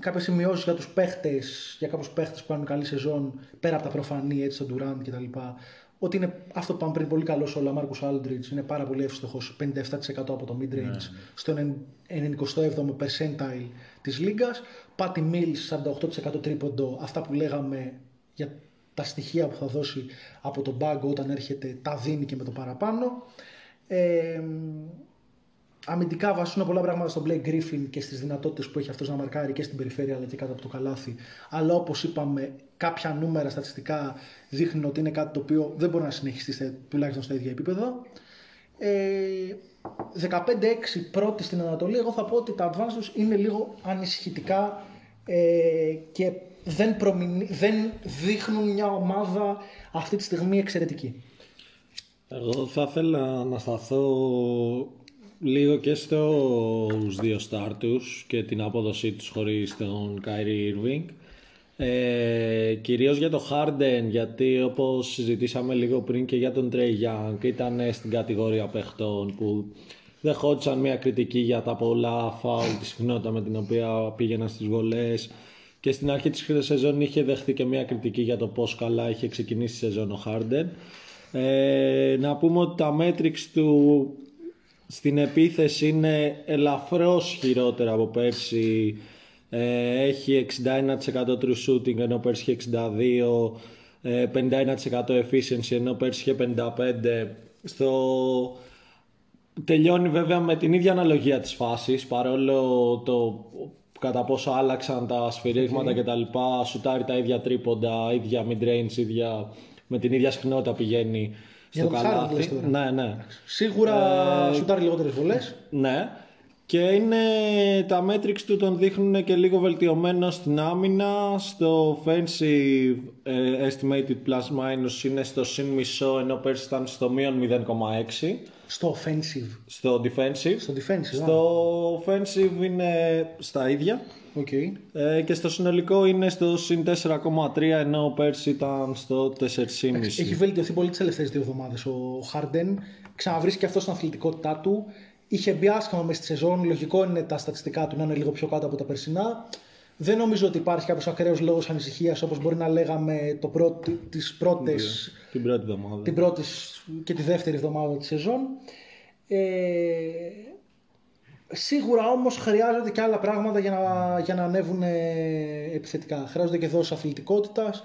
κάποιες σημειώσεις για τους παίχτες, για κάποιους παίχτες που κάνουν καλή σεζόν, πέρα από τα προφανή, έτσι, τον Durant και τα λοιπά, ότι είναι αυτό που είπαμε πριν πολύ καλός ο Λαμάρκους Aldridge, είναι πάρα πολύ εύστοχος, 57% από το mid-range, ναι. στο 97ο percentile της λίγας. Patty Mills, 48% τρίποντο, αυτά που λέγαμε για τα στοιχεία που θα δώσει από τον πάγκο όταν έρχεται, τα δίνει και με το παραπάνω. Ε, αμυντικά βασίζουν πολλά πράγματα στον Blake Griffin και στις δυνατότητες που έχει αυτός να μαρκάρει και στην περιφέρεια αλλά και κάτω από το καλάθι. Αλλά όπως είπαμε κάποια νούμερα στατιστικά δείχνουν ότι είναι κάτι το οποίο δεν μπορεί να συνεχιστεί τουλάχιστον στα ίδια επίπεδα. Ε, 15-6 πρώτη στην Ανατολή, εγώ θα πω ότι τα advance τους είναι λίγο ανησυχητικά ε, και δεν, δεν δείχνουν μια ομάδα αυτή τη στιγμή εξαιρετική. Εγώ θα ήθελα να σταθώ λίγο και στους δύο στάρτους και την απόδοσή τους χωρίς τον Kyrie Irving. Ε, κυρίως για το Harden γιατί όπως συζητήσαμε λίγο πριν και για τον Trey Young ήταν στην κατηγορία παιχτών που δεχόντουσαν μια κριτική για τα πολλά φάουλ, τη συχνότητα με την οποία πήγαιναν στις βολές και στην αρχή της σεζόν είχε δεχθεί και μια κριτική για το πώς καλά είχε ξεκινήσει η σεζόν ο Harden. Ε, να πούμε ότι τα metrics του στην επίθεση είναι ελαφρώς χειρότερα από πέρσι. Ε, έχει 61% true shooting ενώ πέρσι είχε 62%. 51% ε, efficiency ενώ πέρσι είχε 55%. Στο... Τελειώνει βέβαια με την ίδια αναλογία της φάσης παρόλο το κατά πόσο άλλαξαν τα σφυρίγματα okay. και τα λοιπά, σουτάρει τα ίδια τρίποντα, ίδια mid-range, ίδια, με την ίδια συχνότητα πηγαίνει στο καλάθι. Ναι, ναι. Σίγουρα ε, σουτάρει λιγότερες βολές. Ναι. Και είναι, τα metrics του τον δείχνουν και λίγο βελτιωμένο στην άμυνα. Στο offensive ε, estimated plus minus είναι στο συν μισό ενώ πέρσι ήταν στο μείον 0,6. Στο offensive. Στο defensive. Στο defensive. Στο offensive είναι στα ίδια. Okay. Ε, και στο συνολικό είναι στο συν 4,3 ενώ πέρσι ήταν στο 4,5. Έχει βελτιωθεί πολύ τις τελευταίες δύο εβδομάδες. Ο Χάρντεν ξαναβρίσκει αυτό στην αθλητικότητά του. Είχε μπει άσχημα μες στη σεζόν. Λογικό είναι τα στατιστικά του να είναι λίγο πιο κάτω από τα περσινά. Δεν νομίζω ότι υπάρχει κάποιος ακραίος λόγος ανησυχίας όπως μπορεί να λέγαμε το πρώτη, τις πρώτες, την πρώτη εβδομάδα. Την πρώτη και τη δεύτερη εβδομάδα της σεζόν. Ε, Σίγουρα όμως χρειάζονται και άλλα πράγματα για να, για να ανέβουν επιθετικά. Χρειάζονται και δόσεις αθλητικότητας.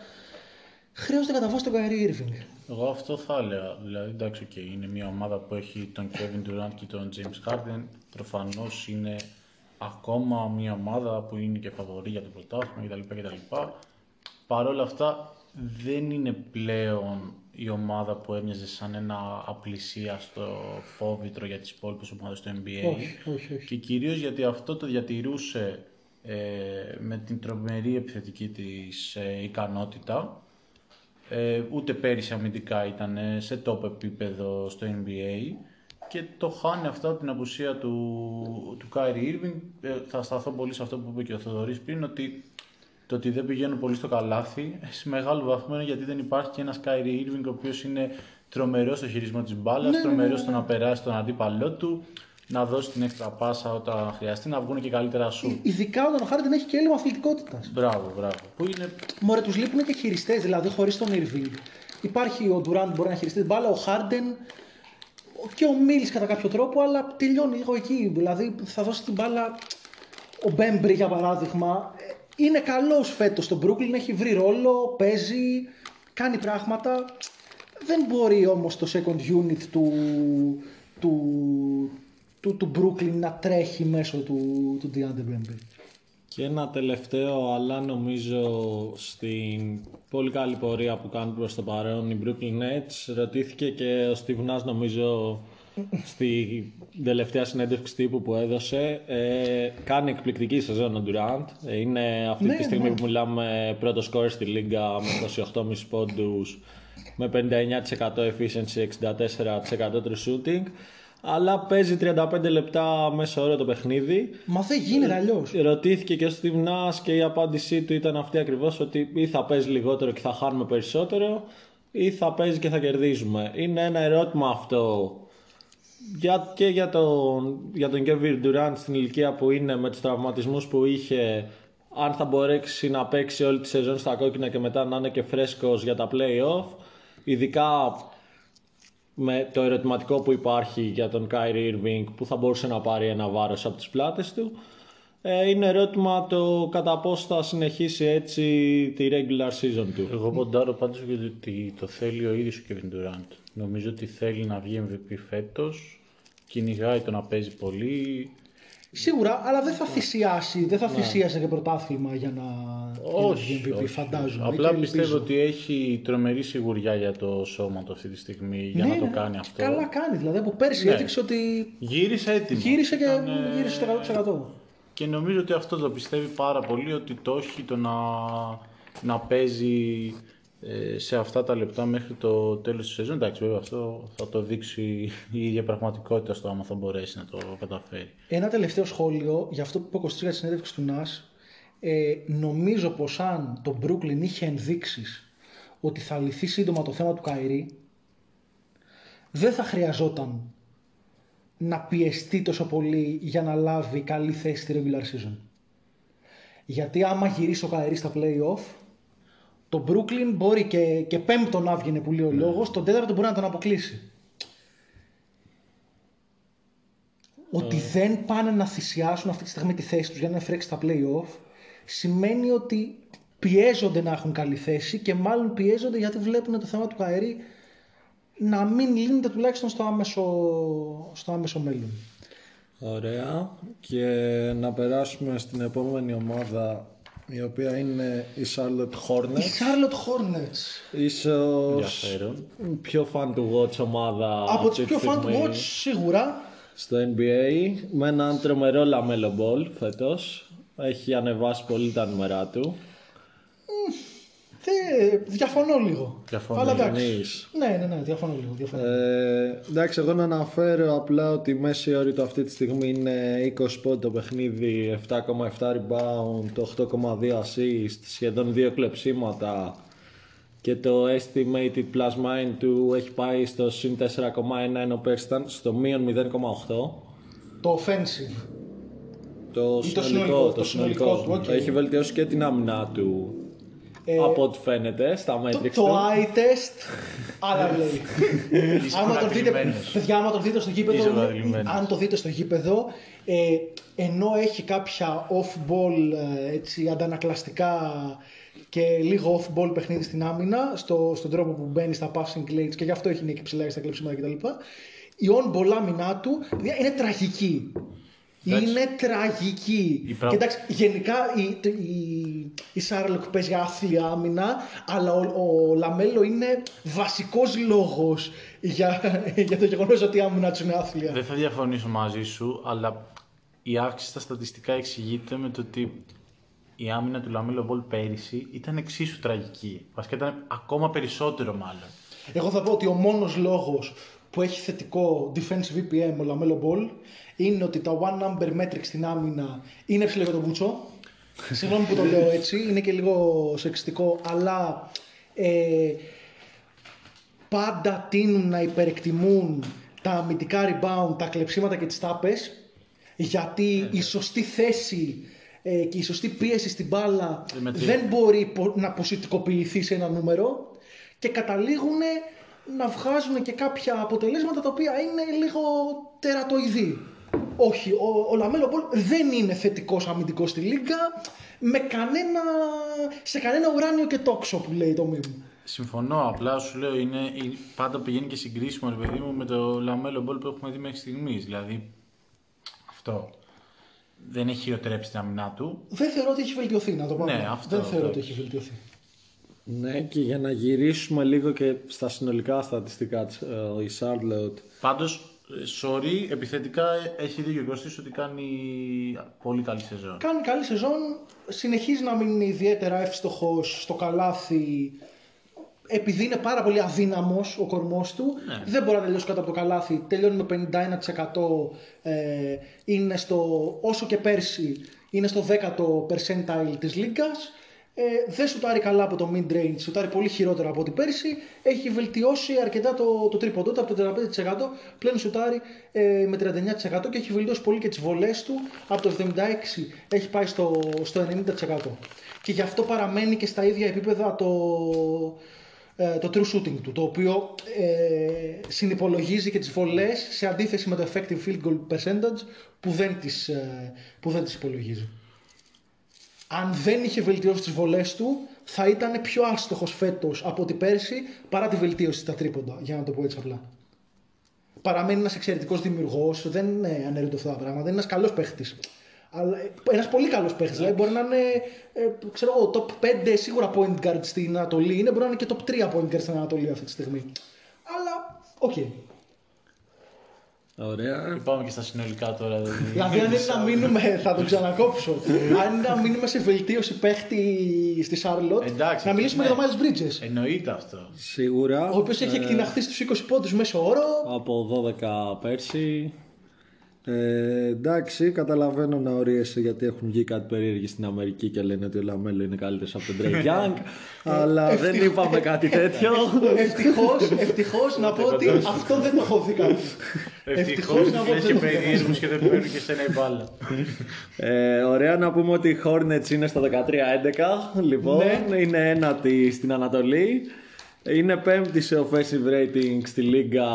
Χρειάζονται κατά βάση τον Kyrie Irving. Εγώ αυτό θα έλεγα. Δηλαδή, εντάξει, okay, είναι μια ομάδα που έχει τον Kevin Durant και τον James Harden. Προφανώς είναι ακόμα μια ομάδα που είναι και φαβορή για το πρωτάθλημα κτλ. κτλ. Παρ' όλα αυτά, δεν είναι πλέον η ομάδα που έμοιαζε σαν ένα απλησίαστο φόβητρο για τις υπόλοιπες ομάδες του NBA. Όχι, όχι, όχι. Και κυρίως γιατί αυτό το διατηρούσε ε, με την τρομερή επιθετική της ε, ικανότητα. Ε, ούτε πέρυσι αμυντικά ήταν σε top επίπεδο στο NBA και το χάνει αυτό από την απουσία του, του Kyrie Irving. Ε, θα σταθώ πολύ σε αυτό που είπε και ο Θοδωρής πριν, ότι το ότι δεν πηγαίνουν πολύ στο καλάθι, σε μεγάλο βαθμό είναι γιατί δεν υπάρχει και ένας Kyrie Irving ο οποίος είναι τρομερός στο χειρισμό της μπάλας, Ναι, τρομερός στο να περάσει τον αντίπαλό του, να δώσει την έξτρα πάσα όταν χρειαστεί, να βγουν και καλύτερα σου. Ειδικά όταν ο Χάρντεν έχει και έλλειμμα αθλητικότητας. Μπράβο, μπράβο. Που είναι Μωρέ, τους λείπουν και χειριστές, δηλαδή χωρίς τον Irving. Υπάρχει ο Durant που μπορεί να χειριστεί την μπάλα, ο Χάρντεν και ο Μίλ κατά κάποιο τρόπο, αλλά τελειώνει λίγο εκεί. Δηλαδή θα δώσει την μπάλα. Ο Μπέμπρι για παράδειγμα ε, είναι καλός φέτος στο Brooklyn, έχει βρει ρόλο, παίζει, κάνει πράγματα. Δεν μπορεί όμως το second unit του, του, του, του Brooklyn να τρέχει μέσω του, του DeAndre Bembry. Και ένα τελευταίο, αλλά νομίζω στην πολύ καλή πορεία που κάνουν προς το παρόν οι Brooklyn Nets, ρωτήθηκε και ο Steve Nash νομίζω στη τελευταία συνέντευξη τύπου που έδωσε. Ε, κάνει εκπληκτική σεζόν ο Durant. Ε, Είναι αυτή Ναι, τη στιγμή ναι. που μιλάμε πρώτο σκόρ στη Λίγκα με 28,5 πόντους, με 59% efficiency, 64% true shooting. Αλλά παίζει 35 λεπτά μέσα όρο το παιχνίδι. Μα δεν γίνεται αλλιώς. Ρωτήθηκε και ο Steve Nash και η απάντησή του ήταν αυτή ακριβώς ότι ή θα παίζει λιγότερο και θα χάνουμε περισσότερο ή θα παίζει και θα κερδίζουμε. Είναι ένα ερώτημα αυτό για, και για τον, για τον Kevin Durant στην ηλικία που είναι με τους τραυματισμούς που είχε αν θα μπορέσει να παίξει όλη τη σεζόν στα κόκκινα και μετά να είναι και φρέσκος για τα play-off ειδικά με το ερωτηματικό που υπάρχει για τον Kyrie Irving που θα μπορούσε να πάρει ένα βάρος από τις πλάτες του ε, είναι ερώτημα το κατά πώς θα συνεχίσει έτσι τη regular season του. Εγώ ποντάρω πάντως γιατί το θέλει ο ίδιος ο Kevin Durant. Νομίζω ότι θέλει να βγει MVP φέτος, κυνηγάει το να παίζει πολύ. Σίγουρα, αλλά δεν θα θυσιάσει, δεν θα θυσίασε και πρωτάθλημα για να, για να βγει MVP, φαντάζομαι. Απλά και ελπίζω. πιστεύω ότι έχει τρομερή σιγουριά για το σώμα του αυτή τη στιγμή για Ναι, να το ναι, κάνει αυτό. Καλά κάνει, δηλαδή από πέρσι Ναι. έδειξε ότι Γύρισε έτοιμο. γύρισε και Ήταν, ε, γύρισε στο 100%. Και νομίζω ότι αυτό το πιστεύει πάρα πολύ ότι το έχει το να, να παίζει ε, σε αυτά τα λεπτά μέχρι το τέλος της σεζόν. Εντάξει, βέβαια αυτό θα το δείξει η ίδια πραγματικότητα στο άμα θα μπορέσει να το καταφέρει. Ένα τελευταίο σχόλιο για αυτό που είπε ο Κωστής για τη συνέντευξη του ΝΑΣ. Ε, νομίζω πως αν το Brooklyn είχε ενδείξεις ότι θα λυθεί σύντομα το θέμα του Καϊρή δεν θα χρειαζόταν να πιεστεί τόσο πολύ για να λάβει καλή θέση στη regular season. Γιατί άμα γυρίσει ο Καϊρή στα play-off το Brooklyn μπορεί και, και πέμπτο να βγει που λέει ο λόγος, τον τέταρτο μπορεί να τον αποκλείσει. Ότι δεν πάνε να θυσιάσουν αυτή τη στιγμή τη θέση τους για να είναι φρέξει στα play-off σημαίνει ότι πιέζονται να έχουν καλή θέση και μάλλον πιέζονται γιατί βλέπουν το θέμα του Καερή να μην λύνεται τουλάχιστον στο άμεσο, στο άμεσο μέλλον. Ωραία. Και να περάσουμε στην επόμενη ομάδα η οποία είναι η Charlotte Οι Hornets. Charlotte Hornets Ίσως Ενδιαφέρον. πιο fan to watch ομάδα από αυτή τις τη πιο fan στιγμή to watch σίγουρα στο NBA με έναν τρομερό λαμέλο μπολ φέτος. Έχει ανεβάσει πολύ τα νούμερά του. Ε, διαφωνώ λίγο. Διαφωνώ, Αλλά εντάξει. διαφωνείς. Ναι, ναι, ναι, διαφωνώ λίγο. Διαφωνώ. Ε, εντάξει, εγώ να αναφέρω απλά ότι η μέσοι όροι του αυτή τη στιγμή είναι 20 πόντοι το παιχνίδι, 7,7 rebound, 8,2 assist, σχεδόν 2 κλεψίματα και το estimated plus minus του έχει πάει στο συν 4,1 ενώ πέρσι ήταν στο μείον 0,8. Το offensive. Το Ή το συνολικό, συνολικό, το το συνολικό, συνολικό του, οκ. Έχει βελτιώσει και την άμυνά του Ε, από ό,τι φαίνεται στα Το, metrics το του. eye test, άλλα λέει. άμα τον δείτε, κατηλημένος. παιδιά, άμα τον δείτε στο γήπεδο, Είσαι κατηλημένος. αν το δείτε στο γήπεδο, ε, ενώ έχει κάποια off-ball ε, έτσι, αντανακλαστικά και λίγο off-ball παιχνίδι στην άμυνα, στο, στον τρόπο που μπαίνει στα passing lanes και γι' αυτό έχει νίκη ψηλά στα κλεψίματα κτλ. Η on-ball άμυνά του είναι τραγική. Εντάξει. Είναι τραγική. Η πρα- Και εντάξει, γενικά η, η, η Σάρλοκ παίζει άθλια άμυνα, αλλά ο, ο Λαμέλο είναι βασικός λόγος για, για το γεγονός ότι η άμυνα του είναι άθλια. Δεν θα διαφωνήσω μαζί σου, αλλά η αύξηση στα στατιστικά εξηγείται με το ότι η άμυνα του Λαμέλο Μπολ πέρυσι ήταν εξίσου τραγική. Βασικά ήταν ακόμα περισσότερο μάλλον. Εγώ θα πω ότι ο μόνος λόγος που έχει θετικό defensive BPM ο Λαμέλο Ball είναι ότι τα one number metrics στην άμυνα είναι ψιλο για τον πούτσο. Συγγνώμη που το λέω έτσι, είναι και λίγο σεξιστικό, αλλά ε, πάντα τείνουν να υπερεκτιμούν τα αμυντικά rebound, τα κλεψίματα και τις τάπες γιατί η σωστή θέση ε, και η σωστή πίεση στην μπάλα Δεν μετράει. δεν μπορεί πο- να ποσοτικοποιηθεί σε ένα νούμερο και καταλήγουν να βγάζουν και κάποια αποτελέσματα τα οποία είναι λίγο τερατοειδή. Όχι, ο, ο Λαμέλο Μπολ δεν είναι θετικός αμυντικός στη Λίγκα με κανένα, σε κανένα ουράνιο και τόξο που λέει το μήνυμα. Συμφωνώ, απλά σου λέω είναι, η- πάντα πηγαίνει και συγκρίσει ρε παιδί μου με το Λαμέλο Μπολ που έχουμε δει μέχρι στιγμής. Δηλαδή αυτό. Δεν έχει χειροτερέψει την άμυνά του. Δεν θεωρώ ότι έχει βελτιωθεί, να το πω. Ναι, απλά. αυτό, Δεν θεωρώ ότι εντάξει. έχει βελτιωθεί. Ναι, και για να γυρίσουμε λίγο και στα συνολικά στατιστικά της, ε, η Charlotte. Πάντως, sorry, επιθετικά έχει δίκιο ο Κωστής ότι κάνει πολύ καλή σεζόν. Κάνει καλή σεζόν, συνεχίζει να μην είναι ιδιαίτερα εύστοχος στο καλάθι επειδή είναι πάρα πολύ αδύναμος ο κορμός του, Ναι. δεν μπορεί να τελειώσει κάτω από το καλάθι, τελειώνει με 51% ε, είναι στο, όσο και πέρσι είναι στο 10ο percentile της λίγκας, ε, δεν σουτάρει καλά από το mid-range, σουτάρει πολύ χειρότερα από ό,τι πέρσι, έχει βελτιώσει αρκετά το, το τρίποντο του από το 35% πλέον σουτάρει ε, με 39% και έχει βελτιώσει πολύ και τις βολές του. Από το 76% έχει πάει στο, στο 90% και γι' αυτό παραμένει και στα ίδια επίπεδα το, ε, το true shooting του, το οποίο ε, συνυπολογίζει και τις βολές σε αντίθεση με το effective field goal percentage που δεν τις, ε, που δεν τις υπολογίζει. Αν δεν είχε βελτιώσει τις βολές του, θα ήταν πιο άστοχος φέτος από ότι πέρσι παρά τη βελτίωση στα τρίποντα, για να το πω έτσι απλά. Παραμένει ένας εξαιρετικός δημιουργός, δεν είναι αναιρετό αυτά τα πράγματα, είναι ένας καλός παίχτης. Αλλά, ε, ένας πολύ καλός παίχτης, δηλαδή μπορεί να είναι, ε, ξέρω εγώ, top 5 σίγουρα point guard στην Ανατολή, είναι, μπορεί να είναι και top 3 point guard στην Ανατολή αυτή τη στιγμή. Αλλά, οκ. Ωραία. Πάμε και στα συνολικά τώρα. Δηλαδή, αν είναι να μείνουμε, θα το ξανακόψω. αν είναι να μείνουμε σε βελτίωση παίχτη στη Charlotte, Εντάξει, να μιλήσουμε ναι. για τον Miles Bridges. Εννοείται αυτό. Σίγουρα. Ο οποίος έχει εκτιναχθεί στους 20 πόντους μέσω όρο. Από 12 πέρσι. Ε, εντάξει, καταλαβαίνω να ωρύεσαι γιατί έχουν βγει κάτι περίεργοι στην Αμερική και λένε ότι ο Λαμέλο είναι καλύτερος από τον Trae Young. αλλά δεν ευτυχώς. είπαμε κάτι τέτοιο. Ευτυχώς, ευτυχώς να πω ότι αυτό δεν το έχω δει καν. Ευτυχώς Ευτυχώς να πω λες ότι και δεν το έχω δει. περίεργους και δεν παίρνουν και σένα η μπάλα. Ε, ωραία να πούμε ότι οι Hornets είναι στο 13-11. Λοιπόν, Ναι. είναι ένατη στην Ανατολή. Είναι πέμπτη σε offensive rating στη Λίγκα.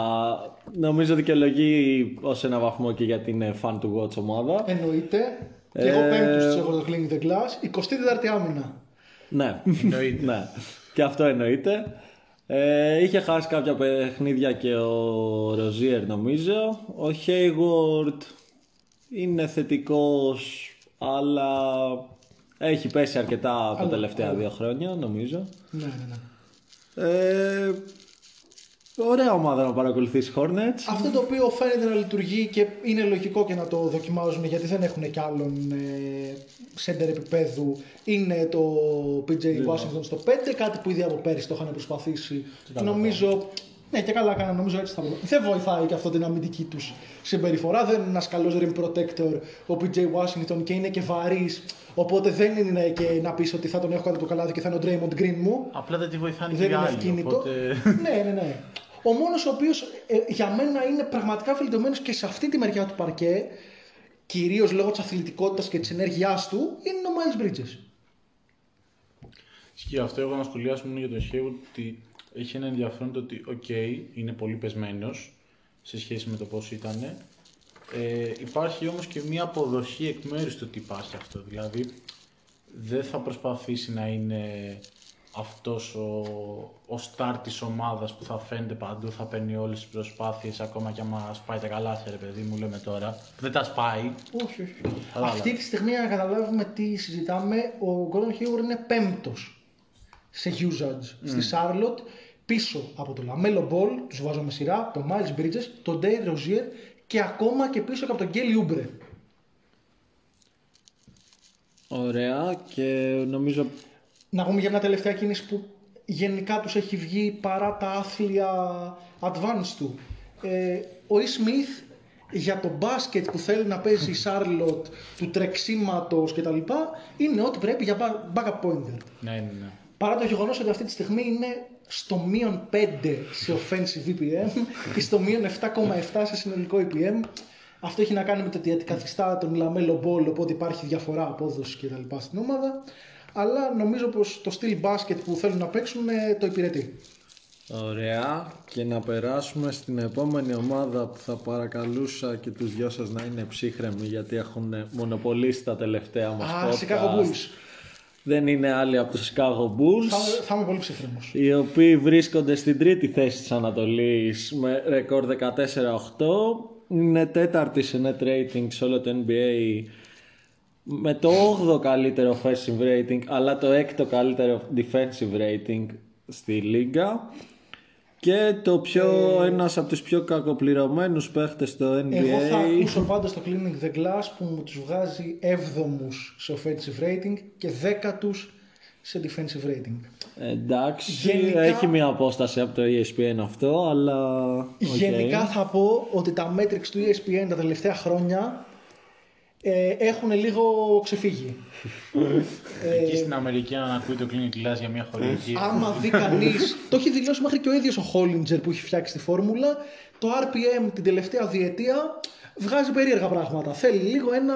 Νομίζω δικαιολογεί ως ένα βαθμό και γιατί είναι fan to watch ομάδα. Εννοείται. Και εγώ Ε, πέμπτος του έχω το Cleaning the Glass. 24η άμυνα. Ναι. Εννοείται. ναι. Και αυτό εννοείται. Ε, είχε χάσει κάποια παιχνίδια και ο Ροζίερ νομίζω. Ο Hayward είναι θετικός αλλά έχει πέσει αρκετά τα Αλλά- τελευταία αλλά. δύο χρόνια νομίζω. Ναι, ναι, ναι. Ε, ωραία ομάδα να παρακολουθήσει Hornets. Αυτό το οποίο φαίνεται να λειτουργεί και είναι λογικό και να το δοκιμάζουν γιατί δεν έχουν κι άλλον ε, σέντερ επίπεδου είναι το PJ Washington στο 5, κάτι που ήδη από πέρυσι το είχαν προσπαθήσει. Και νομίζω. Ναι, και καλά έκανα, νομίζω έτσι θα πω. Δεν βοηθάει και αυτό την αμυντική τους συμπεριφορά. Δεν είναι ένας καλός rim protector ο PJ Washington και είναι και βαρύς. Οπότε δεν είναι και να πεις ότι θα τον έχω κάτω από το καλάθι και θα είναι ο Draymond Green μου. Απλά δεν τη βοηθάνε και Δεν οι είναι άλλοι. ευκίνητο. Οπότε... ναι, ναι, ναι. Ο μόνος ο οποίος για μένα είναι πραγματικά βελτιωμένο και σε αυτή τη μεριά του παρκέ, κυρίως λόγω της αθλητικότητας και της ενέργειάς του, είναι ο Miles Bridges. Και αυτό εγώ να σχολιάσω μόνο για τον Hayward ότι έχει ένα ενδιαφέρον το ότι, οκ, είναι πολύ πεσμένος σε σχέση με το πώς ήταν. Ε, υπάρχει όμως και μια αποδοχή εκ μέρους του ότι υπάρχει αυτό. Δηλαδή, δεν θα προσπαθήσει να είναι αυτός ο, ο στάρ της ομάδας που θα φαίνεται παντού, θα παίρνει όλες τις προσπάθειες ακόμα και άμα σπάει τα καλά ρε παιδί μου λέμε τώρα. Δεν τα σπάει. Όχι, όχι. Κατάλαβα. Αυτή τη στιγμή, για να καταλάβουμε τι συζητάμε, ο Gordon Hayward είναι πέμπτος σε usage στη Charlotte, πίσω από το Lamelo Ball, τους βάζω με σειρά, τον Miles Bridges, τον Dave Rozier και ακόμα και πίσω και από τον Kelly Oubre. Ωραία και νομίζω Να πούμε για μια τελευταία κίνηση που γενικά τους έχει βγει παρά τα άθλια advance του. Ε, ο E. Smith για το μπάσκετ που θέλει να παίζει η Charlotte του τρεξίματος και τα λοιπά είναι ό,τι πρέπει για ba- backup pointer. Ναι, ναι, ναι. Παρά το γεγονός ότι αυτή τη στιγμή είναι στο μείον 5 σε offensive EPM και στο μείον 7,7 σε συνολικό EPM. Αυτό έχει να κάνει με το ότι αντικαθιστά τον Λαμέλο Μπολ, οπότε υπάρχει διαφορά απόδοσης και τα λοιπά στην ομάδα. Αλλά νομίζω πως το στυλ μπάσκετ που θέλουν να παίξουν ε, το υπηρετεί. Ωραία και να περάσουμε στην επόμενη ομάδα που θα παρακαλούσα και τους δυο σας να είναι ψύχραιμοι γιατί έχουν μονοπωλήσει τα τελευταία μας Α, podcast. Chicago Bulls. Δεν είναι άλλοι από τους Chicago Bulls Θα, θα είμαι πολύ ψυχρέμος. οι οποίοι βρίσκονται στην τρίτη θέση της Ανατολής με ρεκόρ 14-8 είναι τέταρτη σε net rating σε όλο το NBA με το 8ο καλύτερο offensive rating αλλά το 6ο καλύτερο defensive rating στη λίγα και το πιο, ένας από τους πιο κακοπληρωμένους παίχτες στο NBA Εγώ θα ακούσω πάντα στο Cleaning the Glass που μου τους βγάζει 7ους σε offensive rating και 10ους σε defensive rating. εντάξει Γενικά- έχει μια απόσταση από το E ESPN αυτό αλλά οκ. Γενικά θα πω ότι τα metrics του E ESPN τα τελευταία χρόνια ε, έχουν λίγο ξεφύγει. Εκεί στην Αμερική αν ακούει το Clinic Glass για μια χορηγική. Άμα δει κανείς, το έχει δηλώσει μέχρι και ο ίδιος ο Χόλιντζερ που έχει φτιάξει τη φόρμουλα, το RPM την τελευταία διετία βγάζει περίεργα πράγματα. Θέλει λίγο ένα,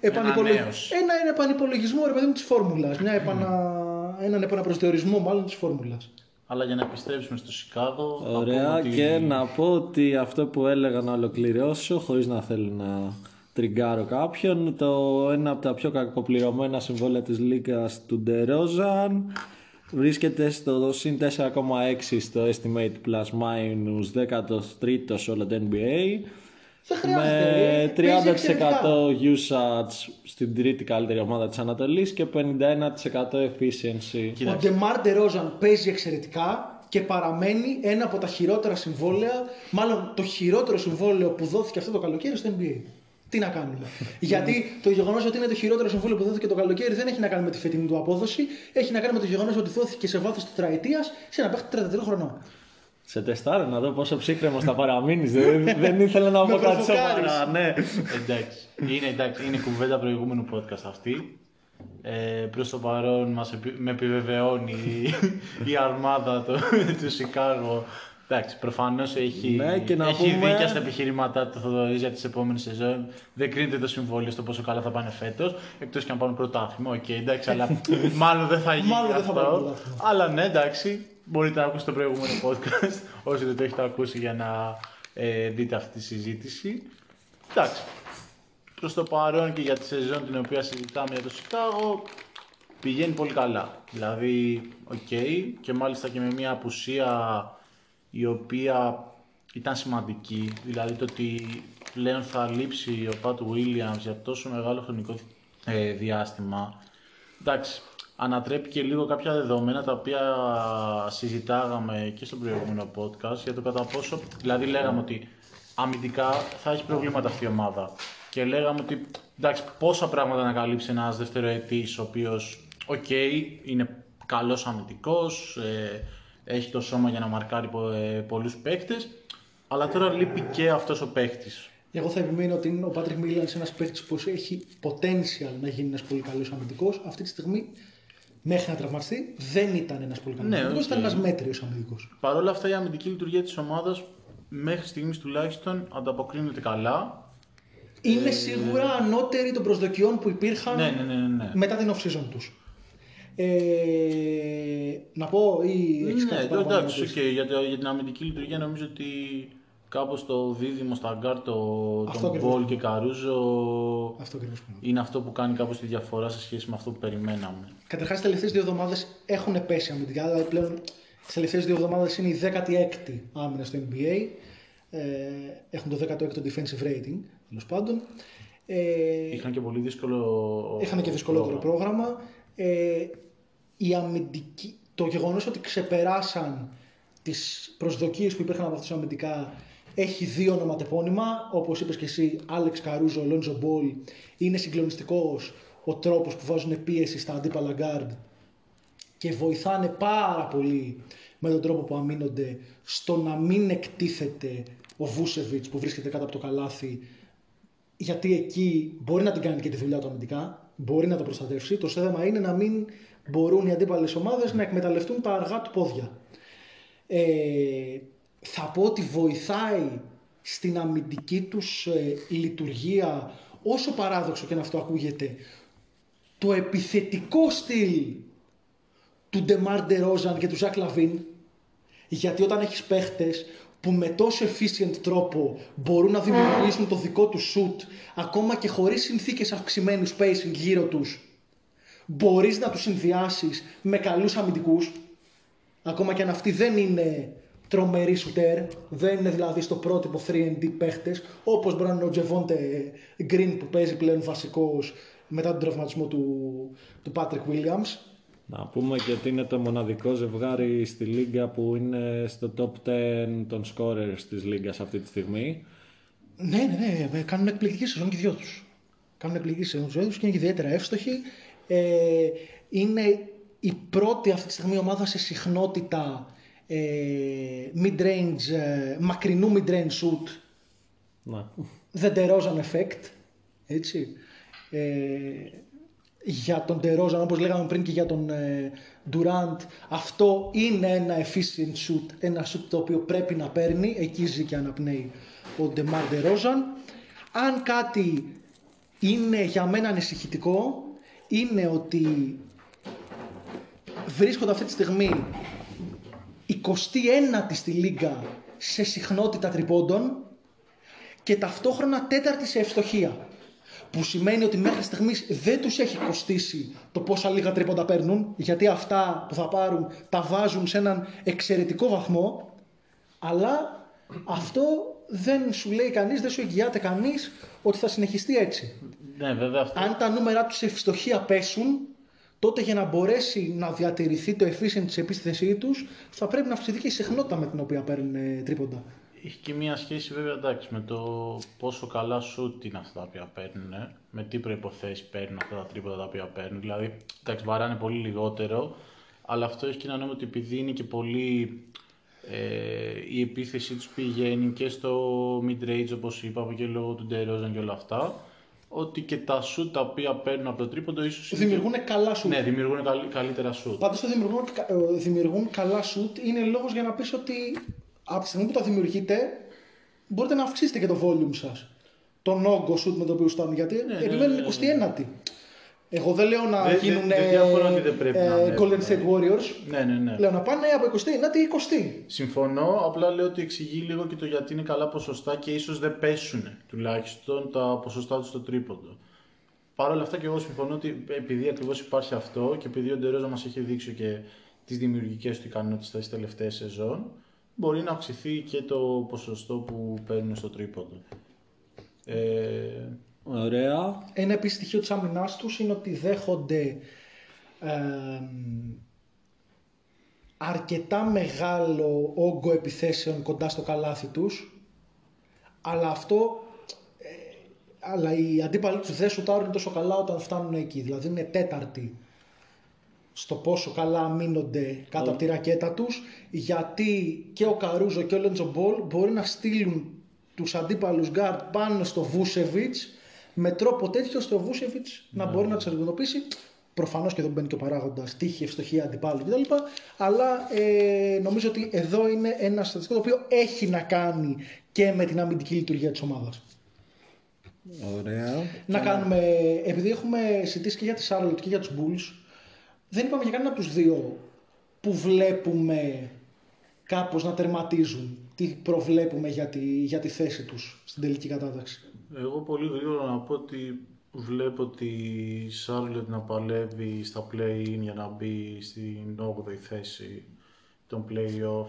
επανυπολο... Ανανέωση. ένα, ένα επανυπολογισμό ρε παιδί μου της φόρμουλας. Επανα... Έναν επαναπροσδιορισμό μάλλον της φόρμουλας. Αλλά για να επιστρέψουμε στο Σικάγο. θα πούμε Ωραία ότι- και να πω ότι αυτό που έλεγα να ολοκληρώσω χωρίς να θέλω να τριγκάρω κάποιον το ένα από τα πιο κακοπληρωμένα συμβόλαια της Λίγκας του Ντερόζαν βρίσκεται στο συν 4,6 στο estimate plus minus 13ο σε όλο το NBA Δεν χρειάζεται. ε, παίζει με εξαιρετικά. 30% usage στην τρίτη καλύτερη ομάδα της Ανατολής και 51% efficiency Ο Ντεμάρ Ντερόζαν παίζει εξαιρετικά και παραμένει ένα από τα χειρότερα συμβόλαια, μάλλον το χειρότερο συμβόλαιο που δόθηκε αυτό το καλοκαίρι στο NBA. Τι να κάνουμε. Γιατί το γεγονός ότι είναι το χειρότερο συμβόλαιο που δόθηκε το καλοκαίρι δεν έχει να κάνει με τη φετινή του απόδοση, έχει να κάνει με το γεγονός ότι δόθηκε σε βάθος τετραετίας σε ένα παίχτη 33 χρονών. Σε τεστάρω να δω πόσο ψύχραιμο θα παραμείνεις. δεν, δεν ήθελα να πω Με κάτι προβοκάρεις. σοβαρά. Ναι. Εντάξει. Είναι, εντάξει. είναι κουβέντα προηγούμενου podcast αυτή. Ε, προς το παρόν μας επι- με επιβεβαιώνει η, η αρμάδα του, του Σικάγο. Εντάξει, προφανώς έχει, Ναι, και να έχει πούμε- δίκια στα επιχειρήματά του Θοδωρή για τι επόμενες σεζόν. Δεν κρίνεται το συμβόλαιο στο πόσο καλά θα πάνε φέτος. Εκτός και αν πάρουν πρωτάθλημα. Οκ, εντάξει, αλλά μάλλον δεν θα γίνει Μάλλον δεν θα πάρουν αυτό. πρωτάθλημα. αλλά ναι, εντάξει, μπορείτε να ακούσετε το προηγούμενο podcast. όσοι δεν το έχετε ακούσει για να ε, δείτε αυτή τη συζήτηση. Εντάξει, Προς το παρόν και για τη σεζόν την οποία συζητάμε για το Σικάγο πηγαίνει πολύ καλά. Δηλαδή, οκ, και μάλιστα και με μια απουσία η οποία ήταν σημαντική. Δηλαδή το ότι πλέον θα λείψει ο Πατ Williams για τόσο μεγάλο χρονικό ε, διάστημα. Εντάξει, ανατρέπει και λίγο κάποια δεδομένα τα οποία συζητάγαμε και στο προηγούμενο podcast για το κατά πόσο, δηλαδή λέγαμε ότι αμυντικά θα έχει προβλήματα αυτή η ομάδα. Και λέγαμε ότι εντάξει, πόσα πράγματα να καλύψει ένας δευτεροετής, ο οποίος, οκ, είναι καλός αμυντικός, ε, έχει το σώμα για να μαρκάρει πο, ε, πολλούς παίκτες, αλλά τώρα λείπει και αυτός ο παίκτης. Εγώ θα επιμείνω ότι είναι ο Πάτρικ Γουίλιαμς ένας παίκτης που έχει potential να γίνει ένας πολύ καλός αμυντικός. Αυτή τη στιγμή, μέχρι να τραυματιστεί, δεν ήταν ένας πολύ καλός Ναι, αμυντικός, οκ. ήταν ένας μέτριος αμυντικός. Παρ' όλα αυτά η αμυντική λειτουργία της ομάδας μέχρι στιγμής τουλάχιστον ανταποκρίνεται καλά. Είναι σίγουρα ανώτερη των προσδοκιών που υπήρχαν Ναι, ναι, ναι, ναι. ναι. μετά την off-season τους. Ε, να πω ή έχεις Ναι, κάτι το- παραπάνω να εντάξει, πεις; οκ, για, το- για την αμυντική λειτουργία νομίζω ότι κάπως το δίδυμο στα γκαρντ, το, Αυτό τον ακριβώς. Μπολ και Καρούζο, Αυτό ακριβώς που είναι αυτό που κάνει κάπως τη διαφορά σε σχέση με αυτό που περιμέναμε. Καταρχάς, τις τελευταίες δύο εβδομάδες έχουν πέσει αμυντικά. Δηλαδή πλέον τις τελευταίες δύο εβδομάδες είναι η 16η άμυνα στο NBA. Ε, έχουν το 16ο defensive rating, τέλος πάντων. Ε, Είχαν και πολύ δύσκολο είχαν και δυσκολότερο πρόγραμμα. Ε, η αμυντική, το γεγονός ότι ξεπεράσαν τις προσδοκίες που υπήρχαν από αυτού αμυντικά έχει δύο ονοματεπώνυμα. Όπως είπες και εσύ, Άλεξ Καρούζο, Λόντζο Μπολ. Είναι συγκλονιστικός ο τρόπος που βάζουν πίεση στα αντίπαλα γκαρντ και βοηθάνε πάρα πολύ με τον τρόπο που αμύνονται στο να μην εκτίθεται ο Βούσεβιτς που βρίσκεται κάτω από το καλάθι γιατί εκεί μπορεί να την κάνει και τη δουλειά του αμυντικά, μπορεί να το προστατεύσει. Το θέμα είναι να μην μπορούν οι αντίπαλες ομάδες να εκμεταλλευτούν τα αργά του πόδια. Ε, θα πω ότι βοηθάει στην αμυντική τους ε, λειτουργία, όσο παράδοξο και αν αυτό ακούγεται, το επιθετικό στυλ του Ντεμάρ Ντερόζαν και του Ζακ Λαβίν γιατί όταν έχεις παίχτες που με τόσο efficient τρόπο μπορούν να δημιουργήσουν το δικό τους shoot ακόμα και χωρίς συνθήκες αυξημένου spacing γύρω τους μπορείς να τους συνδυάσεις με καλούς αμυντικούς. Ακόμα και αν αυτοί δεν είναι τρομεροί σουτέρ, δεν είναι δηλαδή στο πρότυπο 3D παίχτες όπως μπορεί να είναι ο Τζεβόντε Green που παίζει πλέον βασικός μετά τον τραυματισμό του, του Patrick Williams Να πούμε και ότι είναι το μοναδικό ζευγάρι στη Λίγκα που είναι στο top 10 των scorers της Λίγκας αυτή τη στιγμή. Ναι, ναι, ναι, ναι, κάνουν εκπληκτική σεζόν και οι δυο τους. Κάνουν εκπληκτική σεζόν και οι δυο τους και είναι και ιδιαίτερα εύστοχοι. Ε, είναι η πρώτη αυτή τη στιγμή ομάδα σε συχνότητα ε, mid-range, ε, μακρινού mid-range shoot, Να. the DeRozan effect, έτσι. Ε, για τον DeRozan, όπως λέγαμε πριν και για τον ε, Durant, αυτό είναι ένα efficient shoot, ένα shoot το οποίο πρέπει να παίρνει, εκεί ζει και αναπνέει ο DeMar DeRozan. Αν κάτι είναι για μένα ανησυχητικό, είναι ότι βρίσκονται αυτή τη στιγμή 29η στη Λίγκα σε συχνότητα τριπώντων και ταυτόχρονα τέταρτη σε ευστοχία. Που σημαίνει ότι μέχρι στιγμής δεν τους έχει κοστίσει το πόσα λίγα τρίποντα παίρνουν, γιατί αυτά που θα πάρουν τα βάζουν σε έναν εξαιρετικό βαθμό, αλλά αυτό δεν σου λέει κανείς, δεν σου εγγυάται κανείς ότι θα συνεχιστεί έτσι. Ναι, βέβαια αυτό. Αν τα νούμερα τους σε ευστοχία πέσουν, τότε για να μπορέσει να διατηρηθεί το efficient της επίθεσή τους, θα πρέπει να αυξηθεί και η συχνότητα με την οποία παίρνουν ε, τρίποντα. Έχει και μία σχέση βέβαια εντάξει με το πόσο καλά σουτ είναι αυτά τα οποία παίρνουν, με τι προποθέσει παίρνουν αυτά τα τρίποτα τα οποία παίρνουν. Δηλαδή, εντάξει, βαράνε πολύ λιγότερο, αλλά αυτό έχει και ένα νόημα ότι επειδή είναι και πολύ. Ε, η επίθεσή τους πηγαίνει και στο mid-range όπως είπαμε και λόγω του Ντερόζαν και όλα αυτά ότι και τα σουτ τα οποία παίρνουν από το τρίποντο ίσως είναι Δημιουργούν καλά σουτ. Ναι, δημιουργούν καλύ- καλύτερα σουτ. Πάντως το δημιουργούν, ε, δημιουργούν καλά σουτ είναι λόγος για να πεις ότι από τη στιγμή που τα δημιουργείτε μπορείτε να αυξήσετε και το volume σας. Τον όγκο σουτ με το οποίο στάνουν γιατί ναι, επιμένουν ναι, ναι. 29η. Εγώ δεν λέω να Δεν- δεν- γίνουν δεν διαφωνώ ότι δεν πρέπει να είναι Golden εύκολο. State Warriors. Ναι, ναι, ναι. Λέω να πάνε από 29η 20η. Συμφωνώ, απλά λέω ότι εξηγεί λίγο και το γιατί είναι καλά ποσοστά και ίσως δεν πέσουν τουλάχιστον τα ποσοστά τους στο τρίποντο. Παρ' όλα αυτά και εγώ συμφωνώ ότι επειδή ακριβώς υπάρχει αυτό και επειδή ο Ντερόζα μας έχει δείξει και τις δημιουργικές του ικανότητες στις τελευταίες σεζόν, μπορεί να αυξηθεί και το ποσοστό που παίρνουν στο τρίποντο. Ε, Ωραία. Ένα επίσης στοιχείο της άμυνάς τους είναι ότι δέχονται εμ, αρκετά μεγάλο όγκο επιθέσεων κοντά στο καλάθι τους αλλά αυτό ε, αλλά οι αντίπαλοι τους δεν σουτάρουν τόσο καλά όταν φτάνουν εκεί δηλαδή είναι τέταρτη στο πόσο καλά αμύνονται κάτω από τη ρακέτα τους γιατί και ο Καρούζο και ο Λόνζο Μπολ μπορεί να στείλουν τους αντίπαλους γκαρντ πάνω στο Βούσεβιτς με τρόπο τέτοιο ώστε ο Βούσεβιτς να μπορεί να τους εξουδετερώσει προφανώς και εδώ μπαίνει και ο παράγοντας τύχη, ευστοχία αντιπάλου κτλ. Αλλά ε, νομίζω ότι εδώ είναι ένα στατιστικό το οποίο έχει να κάνει και με την αμυντική λειτουργία της ομάδας. Ωραία. Να κάνουμε, επειδή έχουμε συζητήσει και για τη Charlotte και για τους Bulls, δεν είπαμε για κανένα από τους δύο που βλέπουμε κάπως να τερματίζουν τι προβλέπουμε για τη, για τη θέση τους στην τελική κατάταξη. Εγώ πολύ γρήγορα να πω ότι βλέπω τη Charlotte να παλεύει στα play-in για να μπει στην 8η θέση των play-off.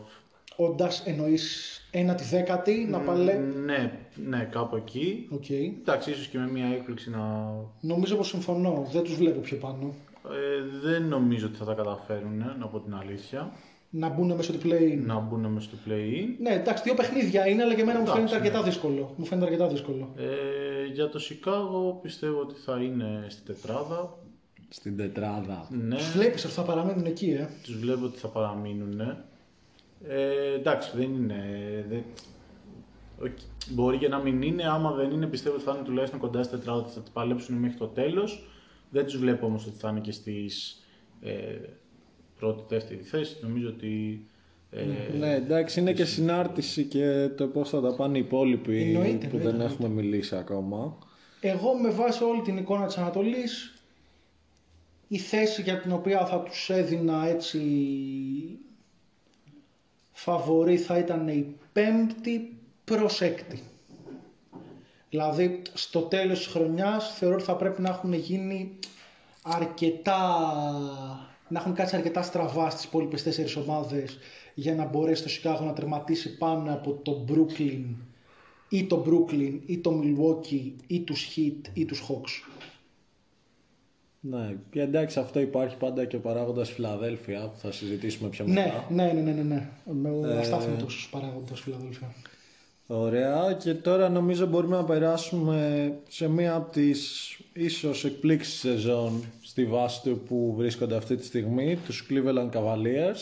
Όντας εννοείς ένατη δέκατη να παλέ. Ναι, ναι, κάπου εκεί. ΟΚ. Εντάξει, ίσως και με μια έκπληξη να... Νομίζω πως συμφωνώ. Δεν τους βλέπω πιο πάνω. Ε, δεν νομίζω ότι θα τα καταφέρουν, να πω την αλήθεια. Να μπουν μέσω του play. Να μπουν μέσα στο play-in. Ναι, εντάξει, δύο παιχνίδια είναι, αλλά και εμένα μου Εντάξει, φαίνεται αρκετά ναι. δύσκολο. Μου φαίνεται αρκετά δύσκολο. Ε, για το Chicago πιστεύω ότι θα είναι στην τετράδα. Στην τετράδα. Ναι, Τους βλέπεις αυτά παραμένουν εκεί, ε. τους βλέπω ότι θα παραμείνουν. Ε, εντάξει, δεν είναι... Δεν... ΟΚ, Μπορεί και να μην είναι, άμα δεν είναι πιστεύω ότι θα είναι τουλάχιστον κοντά στη τετράδα, ότι θα παλέψουν μέχρι το τέλος. Δεν τους βλέπω όμως ότι θα είναι και στις ε, πρώτη, δεύτερη θέση. Νομίζω ότι... Ε, Ναι, εντάξει, είναι και συνάρτηση και το πώς θα τα πάνε οι υπόλοιποι Εννοείται, που εννοείται, δεν έχουμε μιλήσει ακόμα. Εγώ με βάση όλη την εικόνα της Ανατολής η θέση για την οποία θα τους έδινα έτσι φαβορή θα ήταν η πέμπτη προς έκτη. Δηλαδή στο τέλος της χρονιάς θεωρώ ότι θα πρέπει να έχουν γίνει αρκετά να έχουν κάτσει αρκετά στραβά στις υπόλοιπες τέσσερις ομάδες για να μπορέσει το Σικάγο να τερματίσει πάνω από το Brooklyn ή το Brooklyn ή το Milwaukee ή τους Heat ή τους Hawks. Ναι, και εντάξει, αυτό υπάρχει πάντα και ο παράγοντας Φιλαδέλφια που θα συζητήσουμε πιο Ναι, μετά. ναι, ναι, ναι, ναι, ναι. Με ο Ε, αστάθμητος παράγοντας Φιλαδέλφια. Ωραία, και τώρα νομίζω μπορούμε να περάσουμε σε μία από τις ίσως εκπλήξεις σεζόν στη βάση του που βρίσκονται αυτή τη στιγμή, τους Cleveland Cavaliers.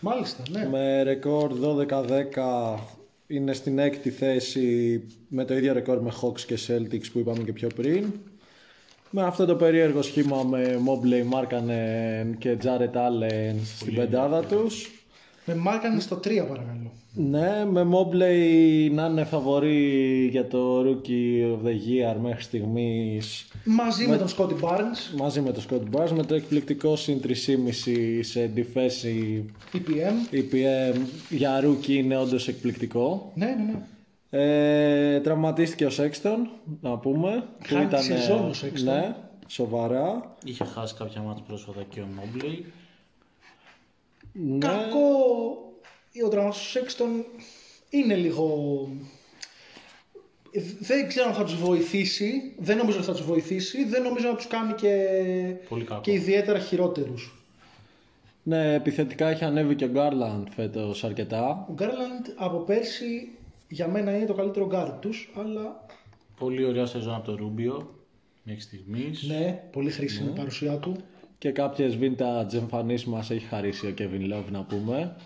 Μάλιστα, ναι. Με ρεκόρ 12-10 είναι στην έκτη θέση με το ίδιο ρεκόρ με Hawks και Celtics που είπαμε και πιο πριν. Με αυτό το περίεργο σχήμα με Mobley, Markkanen και Jared Allen στην πεντάδα τους. Με μάρκανε στο 3 παρακαλώ. Ναι, με Mobley να είναι φαβορή για το Rookie of the Year μέχρι στιγμής Μαζί με, τον Scotty Barnes, μαζί με το Scott Barnes με το εκπληκτικό συν 3,5 σε defensive EPM. EPM για Rookie είναι όντως εκπληκτικό. Ναι, ναι, ναι. Ε, τραυματίστηκε ο Σέξτον, να πούμε. Χάνει τη σεζόν ο Sexton. Ναι, σοβαρά. Είχε χάσει κάποια μάτια πρόσφατα και ο Mobley. Ναι, Κακό ο τραυματισμός του Sexton είναι λίγο... Δεν ξέρω αν θα τους βοηθήσει, δεν νομίζω ότι θα τους βοηθήσει, δεν νομίζω να τους κάνει και, Πολύ κακό. και ιδιαίτερα χειρότερους. ναι, επιθετικά έχει ανέβει και ο Garland φέτος αρκετά. Ο Γκάρλαντ από πέρσι για μένα είναι το καλύτερο γκαρντ τους, αλλά Πολύ ωραία σεζόν από το Ρούμπιο μέχρι στιγμής. ναι, πολύ χρήσιμη η παρουσία του. Και κάποιες vintage εμφανίσεις μας έχει χαρίσει ο Kevin Love να πούμε.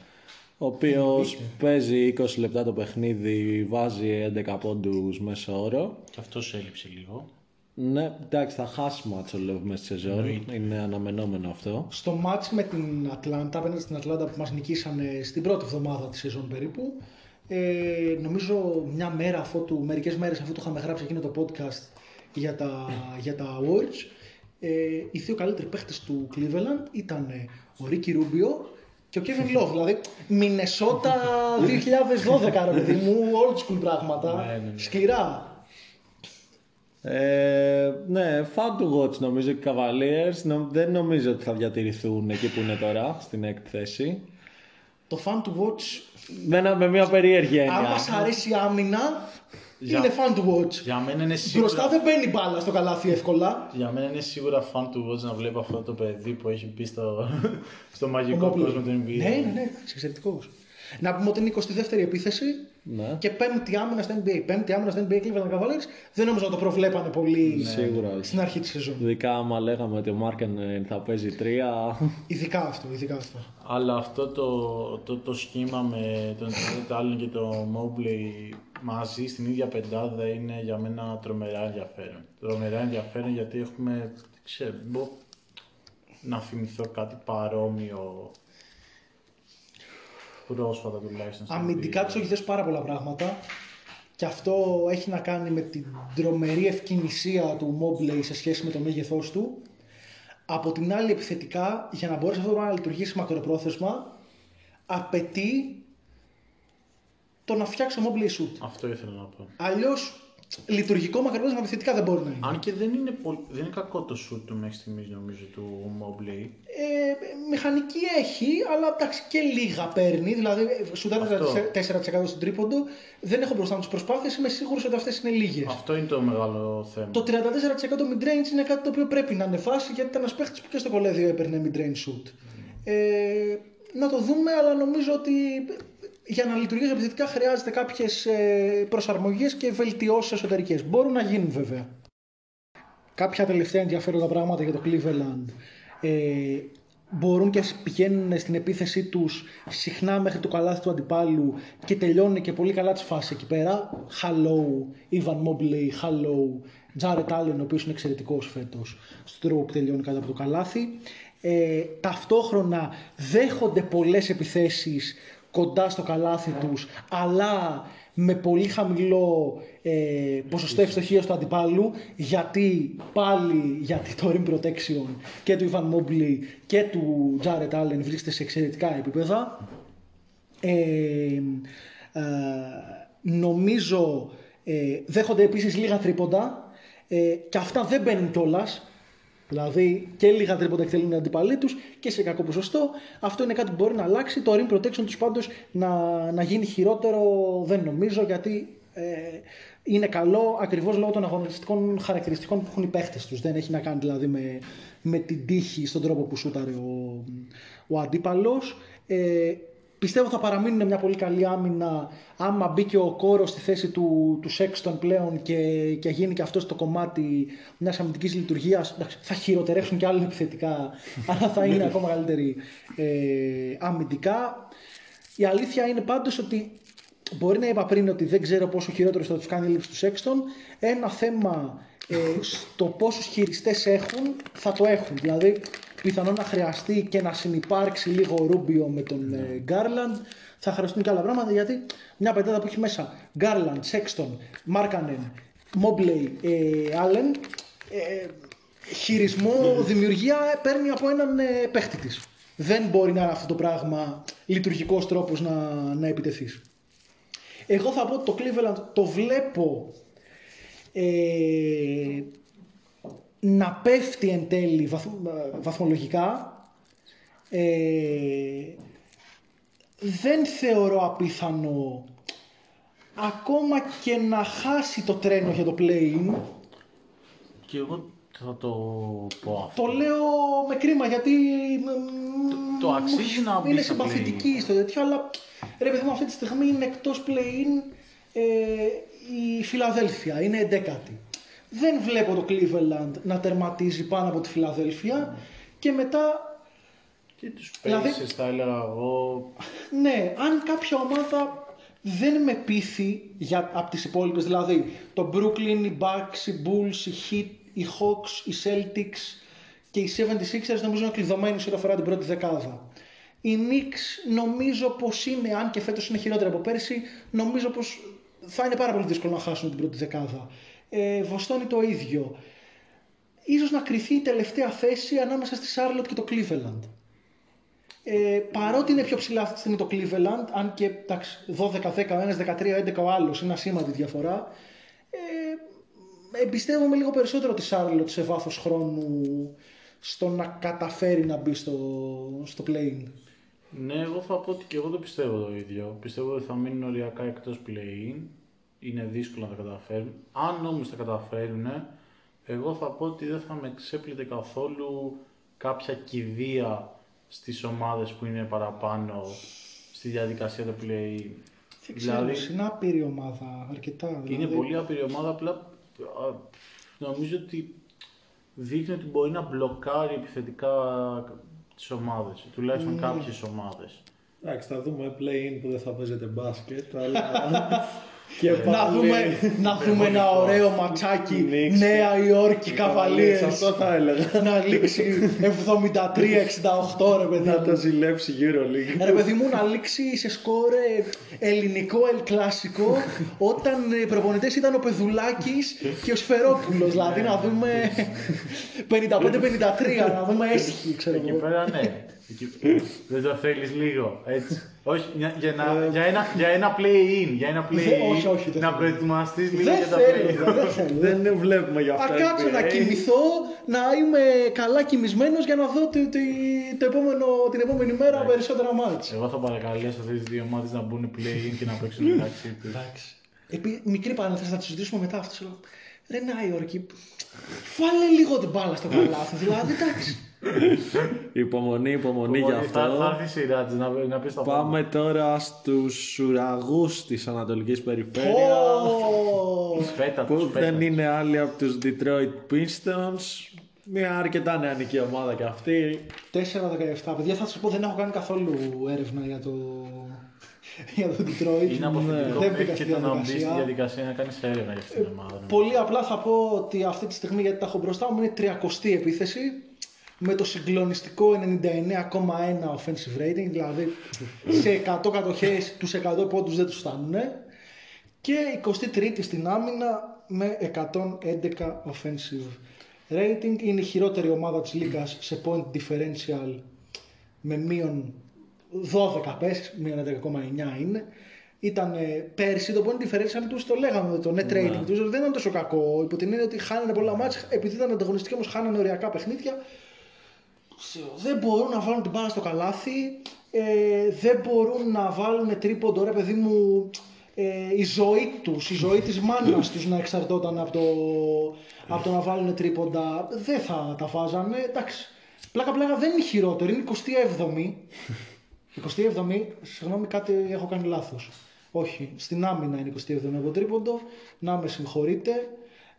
Ο οποίος παίζει 20 λεπτά το παιχνίδι, βάζει 11 πόντους μέσω όρο. Και αυτός έλειψε λίγο. Ναι, εντάξει, θα χάσει ματς ο Love μέσα στη σεζόν. Είναι αναμενόμενο αυτό. Στο ματς με την Ατλάντα, απέναντι στην Ατλάντα που μας νικήσανε στην πρώτη εβδομάδα της σεζόν περίπου, ε, νομίζω μια μέρα αφού του, μερικές μέρες αφού το είχαμε γράψει εκείνο το podcast για τα, για τα awards, ε, οι δύο καλύτεροι παίχτες του Cleveland ήταν ο Ρίκι Ρούμπιο και ο Kevin Love. δηλαδή, Μινεσότα 2012, ρε παιδί μου, old school πράγματα. Ναι, ναι, ναι. Σκληρά. Ε, ναι, fan to watch νομίζω και οι Cavaliers. Νο- δεν νομίζω ότι θα διατηρηθούν εκεί που είναι τώρα, στην έκτη θέση. Το fan to watch, Με, ένα- με μια περίεργη έννοια. αν μας αρέσει η άμυνα, Για- είναι fan to watch. Για μένα είναι σίγουρα, Μπροστά δεν μπαίνει μπάλα στο καλάθι εύκολα. για μένα είναι σίγουρα fan του watch να βλέπω αυτό το παιδί που έχει μπει στο, στο μαγικό Ο Mobley. κόσμο του NBA. Ναι, ναι, ναι, εξαιρετικός. Να πούμε ότι είναι η 22η επίθεση Ναι. και πέμπτη άμυνα στο NBA. Πέμπτη άμυνα στο NBA Cleveland Cavaliers. Δεν νομίζω να το προβλέπανε πολύ Ναι, Σίγουρα όχι. στην αρχή της σεζόν. Ειδικά άμα λέγαμε ότι ο Μάρκεν θα παίζει τρία. Ειδικά αυτό, ειδικά αυτό. Αλλά αυτό το, το, το σχήμα με τον Jared Allen και τον Mobley μαζί στην ίδια πεντάδα είναι για μένα τρομερά ενδιαφέρον. Τρομερά ενδιαφέρον γιατί έχουμε, δεν ξέρω, μπο- να θυμηθώ κάτι παρόμοιο πρόσφατα τουλάχιστον. στην Αμυντικά NBA. τους έχει δώσει πάρα πολλά πράγματα. Και αυτό έχει να κάνει με την τρομερή ευκαινησία του Mobley σε σχέση με το μέγεθός του. Από την άλλη, επιθετικά, για να μπορέσει αυτό το πράγμα να λειτουργήσει μακροπρόθεσμα, απαιτεί το να φτιάξω mobile shoot. Αυτό ήθελα να πω. Αλλιώς λειτουργικό μακροπρόθεσμα επιθετικά δεν μπορεί να είναι. Αν και δεν είναι, πολ- δεν είναι κακό το shoot του μέχρι στιγμής νομίζω του Mobley. Ε, μηχανική έχει, αλλά εντάξει και λίγα παίρνει. Δηλαδή, σου δίνει Αυτό. 4% στον τρίποντο. Δεν έχω μπροστά μου τις προσπάθειες. Είμαι σίγουρος ότι αυτές είναι λίγες. Αυτό είναι το μεγάλο θέμα. Το 34% mid-range είναι κάτι το οποίο πρέπει να ανεβάσει γιατί ήταν ένας παίχτης που και στο κολέδιο έπαιρνε mid-range shoot. Ε, να το δούμε, αλλά νομίζω ότι για να λειτουργήσει επιθετικά χρειάζεται κάποιες προσαρμογές και βελτιώσεις εσωτερικές. Μπορούν να γίνουν βέβαια. Κάποια τελευταία ενδιαφέροντα πράγματα για το Cleveland. Ε, μπορούν και πηγαίνουν στην επίθεσή τους συχνά μέχρι το καλάθι του αντιπάλου και τελειώνουν και πολύ καλά τις φάσεις εκεί πέρα. Hello, Ivan Mobley, hello, Jared Allen, ο οποίος είναι εξαιρετικός φέτος στον τρόπο που τελειώνει κάτω από το καλάθι. Ε, ταυτόχρονα δέχονται πολλές επιθέσεις κοντά στο καλάθι τους, αλλά με πολύ χαμηλό ε, ποσοστό ευστοχίας του αντιπάλου, γιατί πάλι γιατί το rim protection και του Ivan Mobley και του Jared Allen βρίσκεται σε εξαιρετικά επίπεδα. Ε, ε, νομίζω ε, δέχονται επίσης λίγα τρίποντα ε, και αυτά δεν μπαίνουν κιόλας. Δηλαδή και λίγα τρίποντα εκτελούν οι αντιπαλοί τους και σε κακό ποσοστό. Αυτό είναι κάτι που μπορεί να αλλάξει. Το rim protection τους πάντως να, να γίνει χειρότερο δεν νομίζω γιατί ε, είναι καλό ακριβώς λόγω των αγωνιστικών χαρακτηριστικών που έχουν οι παίχτες τους. Δεν έχει να κάνει δηλαδή με, με την τύχη στον τρόπο που σούταρε ο, ο αντίπαλος. Ε, Πιστεύω θα παραμείνουν μια πολύ καλή άμυνα άμα μπει και ο κόρος στη θέση του, του Σέξτον πλέον και, και γίνει και αυτός το κομμάτι μιας αμυντικής λειτουργίας. Θα χειροτερεύσουν και άλλοι επιθετικά, αλλά θα είναι ακόμα καλύτεροι ε, αμυντικά. Η αλήθεια είναι πάντως ότι μπορεί να είπα πριν ότι δεν ξέρω πόσο χειρότερος θα τους κάνει η λήψη του Σέξτον. Ένα θέμα ε, στο πόσους χειριστές έχουν θα το έχουν. Δηλαδή πιθανόν να χρειαστεί και να συνεπάρξει λίγο ο Ρούμπιο με τον ε, Γκάρλαντ. Θα χρειαστούν και άλλα πράγματα γιατί μια πεντάδα που έχει μέσα Γκάρλαντ, Σέξτον, Μάρκανεν, Μόμπλεϊ, Άλεν ε, χειρισμό, δημιουργία παίρνει από έναν ε, παίχτη της. Δεν μπορεί να είναι αυτό το πράγμα λειτουργικός τρόπος να, να επιτεθείς. Εγώ θα πω ότι το Cleveland το βλέπω ε, να πέφτει εν τέλει βαθ, βαθμολογικά. Ε, δεν θεωρώ απίθανο ακόμα και να χάσει το τρένο για το play-in. Και εγώ θα το πω αυτό. Το λέω με κρίμα γιατί το αξίζει να μπει είναι στο συμπαθητική στο τέτοιο, αλλά ρε παιδί μου αυτή τη στιγμή είναι εκτός play-in ε, η Φιλαδέλφια, είναι εντέκατη. Δεν βλέπω το Cleveland να τερματίζει πάνω από τη Φιλαδέλφια και μετά Και τους Δηλαδή- Pacers θα έλεγα εγώ. ναι, αν κάποια ομάδα δεν με πείθει για, από τις υπόλοιπες, δηλαδή το Brooklyn, οι Bucks, οι Bulls, οι Heat, οι Hawks, οι Celtics και οι 76ers νομίζω είναι κλειδωμένοι σε ό,τι αφορά την πρώτη δεκάδα. Οι Knicks νομίζω πως είναι, αν και φέτος είναι χειρότερα από πέρσι, νομίζω πως θα είναι πάρα πολύ δύσκολο να χάσουν την πρώτη δεκάδα. Ε, Βοστόνη το ίδιο. Ίσως να κρυθεί η τελευταία θέση ανάμεσα στη Charlotte και το Cleveland. Ε, παρότι είναι πιο ψηλά αυτή τη στιγμή το Cleveland, αν και εντάξει, 12-10 ο ένας, 13-11 ο άλλος, είναι ασήμαντη διαφορά, ε, εμπιστεύομαι λίγο περισσότερο τη Charlotte σε βάθος χρόνου στο να καταφέρει να μπει στο, στο play Ναι, εγώ θα πω ότι και εγώ το πιστεύω το ίδιο. Πιστεύω ότι θα μείνουν οριακά εκτός play-in. Είναι δύσκολο να τα καταφέρουν. Αν όμως τα καταφέρουν, εγώ θα πω ότι δεν θα με ξέπλητε καθόλου κάποια κηδεία στις ομάδες που είναι παραπάνω στη διαδικασία του play-in. Δεν ξέρω, είναι άπειρη ομάδα, αρκετά. Είναι δηλαδή. πολύ άπειρη ομάδα, απλά α, νομίζω ότι δείχνει ότι μπορεί να μπλοκάρει επιθετικά τις ομάδες, τουλάχιστον κάποιες ομάδες. Εντάξει, θα δούμε play-in που δεν θα παίζετε μπάσκετ, αλλά... και Να πάλι- δούμε, να δούμε ένα ωραίο ματσάκι Knicks. Νέα Υόρκη Cavaliers, Καβαλίες Αυτό θα έλεγα. να λήξει 73-68 ρε παιδί Να μου. το ζηλέψει EuroLeague. Ρε παιδί μου να λήξει σε σκόρ ε, ελληνικό ελ κλασικό όταν οι προπονητές ήταν ο Πεδουλάκης και ο Σφερόπουλος δηλαδή να δούμε 55-53 να δούμε έσχη ξέρω Εκεί εγώ πέρα ναι, Εκεί- Δεν το θέλεις λίγο, έτσι. όχι, για, για, να, για, ένα, για ένα play-in. Για ένα play-in. Δεν- όχι, όχι, δεν να θέλω. προετοιμαστείς λίγο Δεν για τα θέλω, play-in. δεν θέλω. Δεν βλέπουμε για Θα αυτά. κάτσω να NBA. κοιμηθώ, να είμαι καλά κοιμισμένος για να δω το, το, το επόμενο, την επόμενη μέρα περισσότερα μάτς. Εγώ θα παρακαλέσω αυτές τις δύο ομάδε να μπουν play-in και να παίξουν μεταξύ τους. Εντάξει. Επί, μικρή παρένθεση, θα τη συζητήσουμε μετά αυτό. Σου λέω, Ρε Νάιορκη, βάλε λίγο την μπάλα στο καλάθι. δηλαδή, εντάξει. Υπομονή, υπομονή για Θα, θα αυτό. έρθει η σειρά της να, να πεις τα Πάμε τώρα στους ουραγούς της Ανατολικής Περιφέρειας Πω. Σπέτα που τους, σπέτα δεν τους. είναι άλλοι από τους Detroit Pistons μια αρκετά νεανική ομάδα και αυτή 4-17. Παιδιά, θα σας πω, δεν έχω κάνει καθόλου έρευνα για το, για το Detroit. Είναι αποφυγητικό Δεν μέχρι μπήκα και στη το να μπεις στη διαδικασία. διαδικασία να κάνεις έρευνα για αυτήν την ομάδα. Πολύ απλά θα πω ότι αυτή τη στιγμή, γιατί τα έχω μπροστά μου, είναι 30η επίθεση με το συγκλονιστικό 99,1 offensive rating, δηλαδή σε 100 κατοχές τους 100 πόντους δεν τους φτάνουν και 23η στην άμυνα με 111 offensive rating. Είναι η χειρότερη ομάδα της λίγας σε point differential με μείον 12 πες, μείον 11,9 είναι. Ήταν ε, πέρσι το point differential τους, το λέγαμε, το net rating τους, δεν ήταν τόσο κακό. Υπό την έννοια ότι χάνανε πολλά μάτς, επειδή ήταν ανταγωνιστικοί όμως χάνανε ωριακά παιχνίδια. Δεν μπορούν να βάλουν την μπάλα στο καλάθι, ε, δεν μπορούν να βάλουν τρίποντο, ρε παιδί μου, ε, η ζωή τους, η ζωή της μάνας τους να εξαρτώταν από το, από το να βάλουν τρίποντα. Δεν θα τα βάζανε, εντάξει. Πλάκα πλάκα δεν είναι η χειρότερη, είναι η 27η. 27η, συγγνώμη, κάτι έχω κάνει λάθος. Όχι, στην άμυνα είναι 27η από τρίποντο. Να με συγχωρείτε.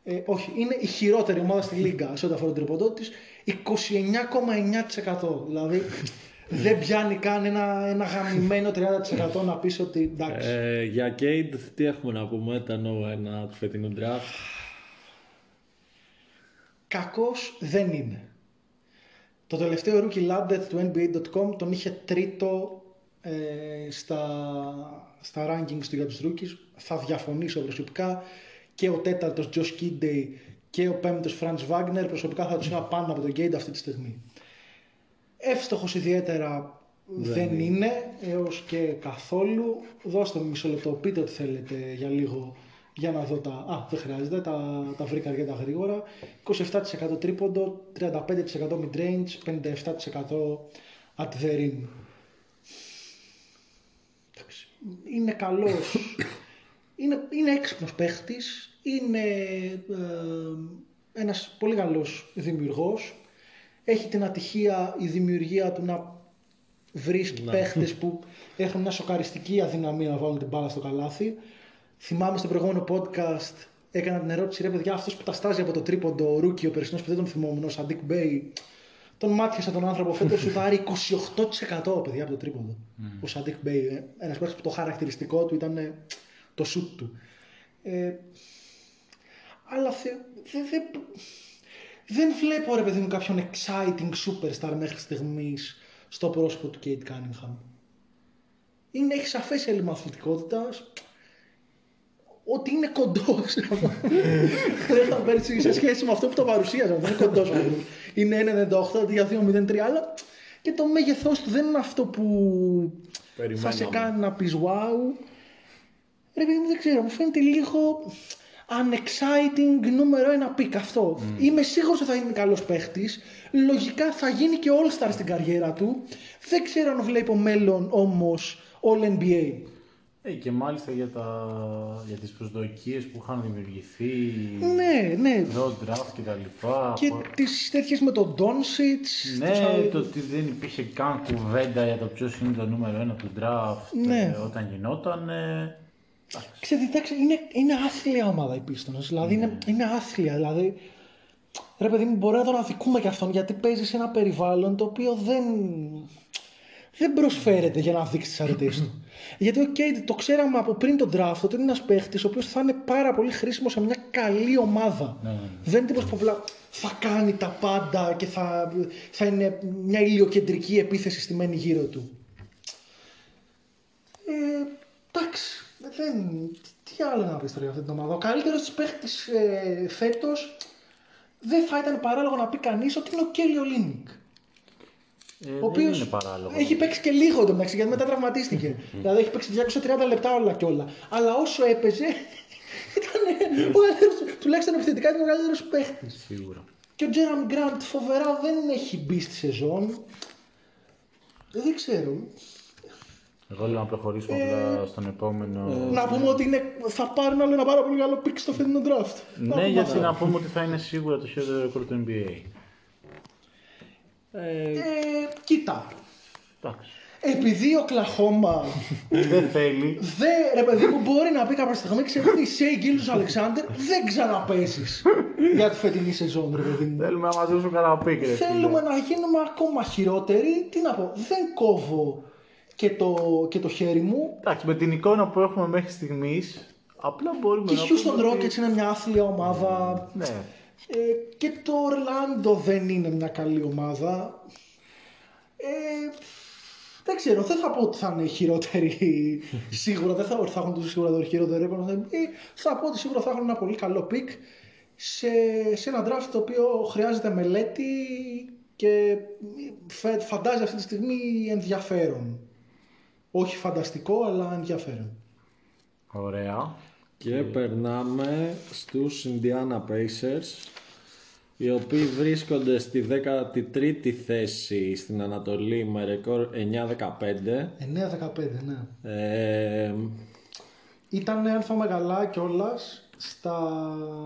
Ε, όχι, είναι η χειρότερη ομάδα στη Λίγκα σε ό,τι αφορά τον τρίποντό της. 29,9%. Δηλαδή δεν πιάνει καν ένα, ένα γαμημένο 30% να πεις ότι εντάξει. ε, για Cade τι έχουμε να πούμε τα νόημα ένα του φετινού draft Κακός δεν είναι. Το τελευταίο rookie ladder του NBA.com τον είχε τρίτο ε, στα, στα rankings του για τους rookies. Θα διαφωνήσω προσωπικά και ο τέταρτος Josh Kiddey και ο πέμπτος Franz Wagner προσωπικά θα τους είχα πάνω από τον Gate αυτή τη στιγμή. Εύστοχος ιδιαίτερα δεν, είναι έως και καθόλου. Δώστε μου μισό λεπτό, πείτε ό,τι θέλετε για λίγο για να δω τα... Α, δεν χρειάζεται, τα, τα βρήκα αρκετά γρήγορα. 27% τρίποντο, 35% mid-range, 57% at the rim. Εντάξει, Είναι καλός, είναι, είναι έξυπνος παίχτης, είναι ε, ένας πολύ καλός δημιουργός. Έχει την ατυχία η δημιουργία του να βρίσκει παίχτες που έχουν μια σοκαριστική αδυναμία να βάλουν την μπάλα στο καλάθι. Θυμάμαι στο προηγούμενο podcast έκανα την ερώτηση ρε παιδιά αυτός που τα στάζει από το τρίποντο ο rookie, ο περσινός που δεν τον θυμόμουν, ο Σαντίκ Μπέι, τον μάτιασα τον άνθρωπο φέτος σουτάρει 28% παιδιά από το τρίποντο. Ο Σαντίκ Μπέι, ε, ένας παίκτης που το χαρακτηριστικό του ήταν ε, το σουτ του. Ε, αλλά θε, δε, δε, δεν βλέπω ρε παιδί μου κάποιον exciting superstar μέχρι στιγμής στο πρόσωπο του Kate Cunningham. Είναι, έχει σαφές έλλειμμα αθλητικότητας, ότι είναι κοντός. Δεν θα πέρσι σε σχέση με αυτό που το παρουσίαζα. Δεν είναι κοντός. Είναι 1,98 αντί για 2,03, αλλά και το μέγεθός του δεν είναι αυτό που θα σε Περιμέναμε. κάνει να πεις wow. Ρε παιδί μου, δεν ξέρω, μου φαίνεται λίγο unexciting νούμερο ένα pick αυτό. Είμαι σίγουρος ότι θα είναι καλός παίχτης. Λογικά θα γίνει και all-star στην καριέρα του. Δεν ξέρω αν βλέπω μέλλον όμως all NBA. Ε, και μάλιστα για, τα, για τις προσδοκίες που είχαν δημιουργηθεί Ναι, ναι. εδώ draft και τα λοιπά. Και χω- τις τέτοιες με τον Doncic. Ναι, τους άλλους- το ότι δεν υπήρχε καν κουβέντα για το ποιος είναι το νούμερο ένα του draft Ναι. ε, όταν γινόταν. Ε, εντάξει. Ξέρετε, εντάξει, είναι, είναι άθλια ομάδα η Pistons. Δηλαδή είναι, είναι άθλια. Δηλαδή, ρε παιδί μου, μπορεί να τον αδικούμε και αυτόν γιατί παίζει σε ένα περιβάλλον το οποίο δεν, δεν προσφέρεται για να δείξει τις αρετές του. γιατί, ΟΚ, το ξέραμε από πριν το draft ότι είναι ένας παίχτης ο οποίος θα είναι πάρα πολύ χρήσιμος σε μια καλή ομάδα. Ναι, ναι, ναι. Δεν είναι τύπος που απλά θα κάνει τα πάντα και θα, θα είναι μια ηλιοκεντρική επίθεση στημένη γύρω του. Ε, εντάξει, δεν, τι άλλο να πεις τώρα για αυτή την ομάδα. Ο καλύτερος της παίχτης ε, φέτος δεν θα ήταν παράλογο να πει κανείς ότι είναι ο Κέλιο Λίνικ. Ε, ο δεν οποίος είναι παράλογο. έχει παίξει και λίγο εντωμεταξύ γιατί μετά τραυματίστηκε. δηλαδή έχει παίξει 230 λεπτά όλα και όλα. Αλλά όσο έπαιζε, ήταν ο καλύτερος, τουλάχιστον επιθετικά ήταν ο καλύτερος παίχτης. Σίγουρα. Και ο Τζέραμι Γκραντ φοβερά δεν έχει μπει στη σεζόν. Δεν ξέρω. Εγώ λέω να προχωρήσουμε Ε, απλά στον επόμενο. Να πούμε ότι είναι, θα πάρουν άλλο ένα πάρα πολύ καλό pick στο φετινό draft. Να ναι, πούμε γιατί αυτό. να πούμε ότι θα είναι σίγουρα το χειρότερο ρεκόρ του NBA. Ε, Ε, κοίτα. Εντάξει. Επειδή Οκλαχόμα δεν θέλει. δεν, ρε παιδί μου, μπορεί να πει κάποια στιγμή, ξέρω ότι Σέι Γκίλτζους Αλεξάντερ δεν ξαναπαίζεις για τη φετινή σεζόν, ρε παιδί μου. Θέλουμε να μαζέψουμε κανένα pick, ρε φίλε. Θέλουμε να γίνουμε ακόμα χειρότεροι. Τι να πω, δεν κόβω και το, και το χέρι μου. Εντάξει, με την εικόνα που έχουμε μέχρι στιγμής, απλά μπορούμε Και η να Houston πούμε ότι- Rockets είναι μια άθλια ομάδα. Ναι. Ε, και το Ορλάντο δεν είναι μια καλή ομάδα. Ε, δεν ξέρω, δεν θα πω ότι θα είναι χειρότεροι. σίγουρα δεν θα πω ότι θα έχουν το σίγουρα το χειρότερο ρεκόρ. Ε, θα πω ότι σίγουρα θα έχουν ένα πολύ καλό pick σε, σε ένα draft το οποίο χρειάζεται μελέτη και φε- φαντάζει αυτή τη στιγμή ενδιαφέρον. Όχι φανταστικό, αλλά ενδιαφέρον. Ωραία. Και περνάμε στους Indiana Pacers οι οποίοι βρίσκονται στη 13η θέση στην Ανατολή με ρεκόρ 9-15. 9-15, ναι. Ε, Ήταν αλφα μεγαλά κιόλας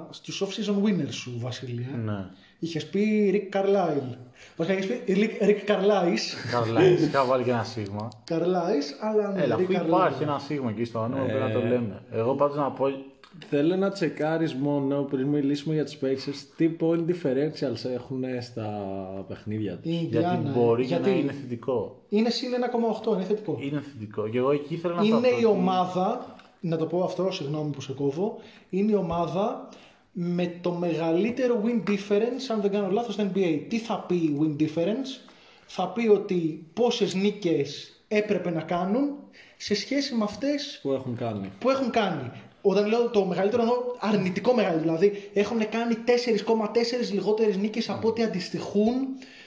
στους off-season winners σου, Βασίλεια. Ναι. Είχες πει Rick Carlisle. Βασικά είχε πει Rick, Rick Carlisle. Καλά, είχα βάλει και ένα σίγμα. Carlisle, αλλά ναι, Έλα, Rick αφού Carlisle. υπάρχει ένα σίγμα εκεί στο όνομα, πρέπει να το λέμε. Εγώ πάντως να πω. θέλω να τσεκάρεις μόνο πριν μιλήσουμε για τους Pacers τι point differentials έχουν στα παιχνίδια τους. Η Γιατί Indiana, μπορεί γιατί και να είναι θετικό. είναι συν 1,8, είναι θετικό. Είναι θετικό. Και εγώ εκεί ήθελα να Είναι σταθώ η ότι- ομάδα, να το πω αυτό, συγγνώμη που σε κόβω, είναι η ομάδα με το μεγαλύτερο win difference, αν δεν κάνω λάθος, στο NBA. Τι θα πει win difference? Θα πει ότι πόσες νίκες έπρεπε να κάνουν σε σχέση με αυτές Που έχουν κάνει. που έχουν κάνει. Όταν λέω το μεγαλύτερο εννοώ αρνητικό μεγαλύτερο. Δηλαδή έχουν κάνει 4,4 λιγότερες νίκες από ό,τι αντιστοιχούν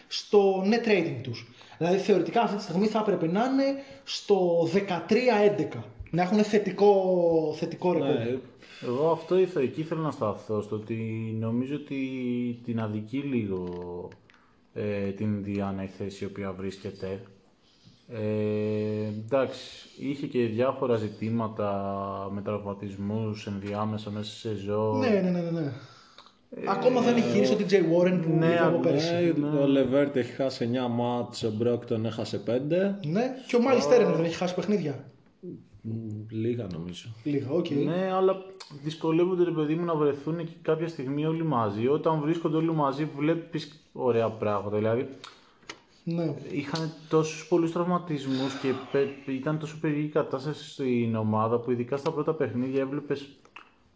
στο net rating τους. Δηλαδή θεωρητικά αυτή τη στιγμή θα έπρεπε να είναι στο 13-11. Να έχουν θετικό, θετικό ρεκόρ. Ναι, Εγώ αυτό ήθελα, εκεί θέλω να σταθώ, στο ότι νομίζω ότι την αδικεί λίγο ε, την Ινδιάνα η θέση η οποία βρίσκεται. Ε, εντάξει, είχε και διάφορα ζητήματα με τραυματισμούς ενδιάμεσα μέσα στη σεζόν. Ναι, ναι, ναι, ναι. ναι. Ακόμα δεν έχει γυρίσει ο TJ Warren που ναι, ναι, από ναι. πέρσι. Ο Λεβέρτ έχει χάσει 9 ματς, ο Μπρόγκντον έχασε 5. Ναι, και ο Μάιλς Τέρνερ δεν έχει χάσει παιχνίδια. Λίγα νομίζω. Λίγα, οκ. Ναι, αλλά δυσκολεύονται ρε παιδί μου να βρεθούν και κάποια στιγμή όλοι μαζί. Όταν βρίσκονται όλοι μαζί βλέπεις ωραία πράγματα. Δηλαδή Ναι. είχαν τόσους πολλούς τραυματισμούς και πε- ήταν τόσο περίεργη η κατάσταση στην ομάδα που ειδικά στα πρώτα παιχνίδια έβλεπες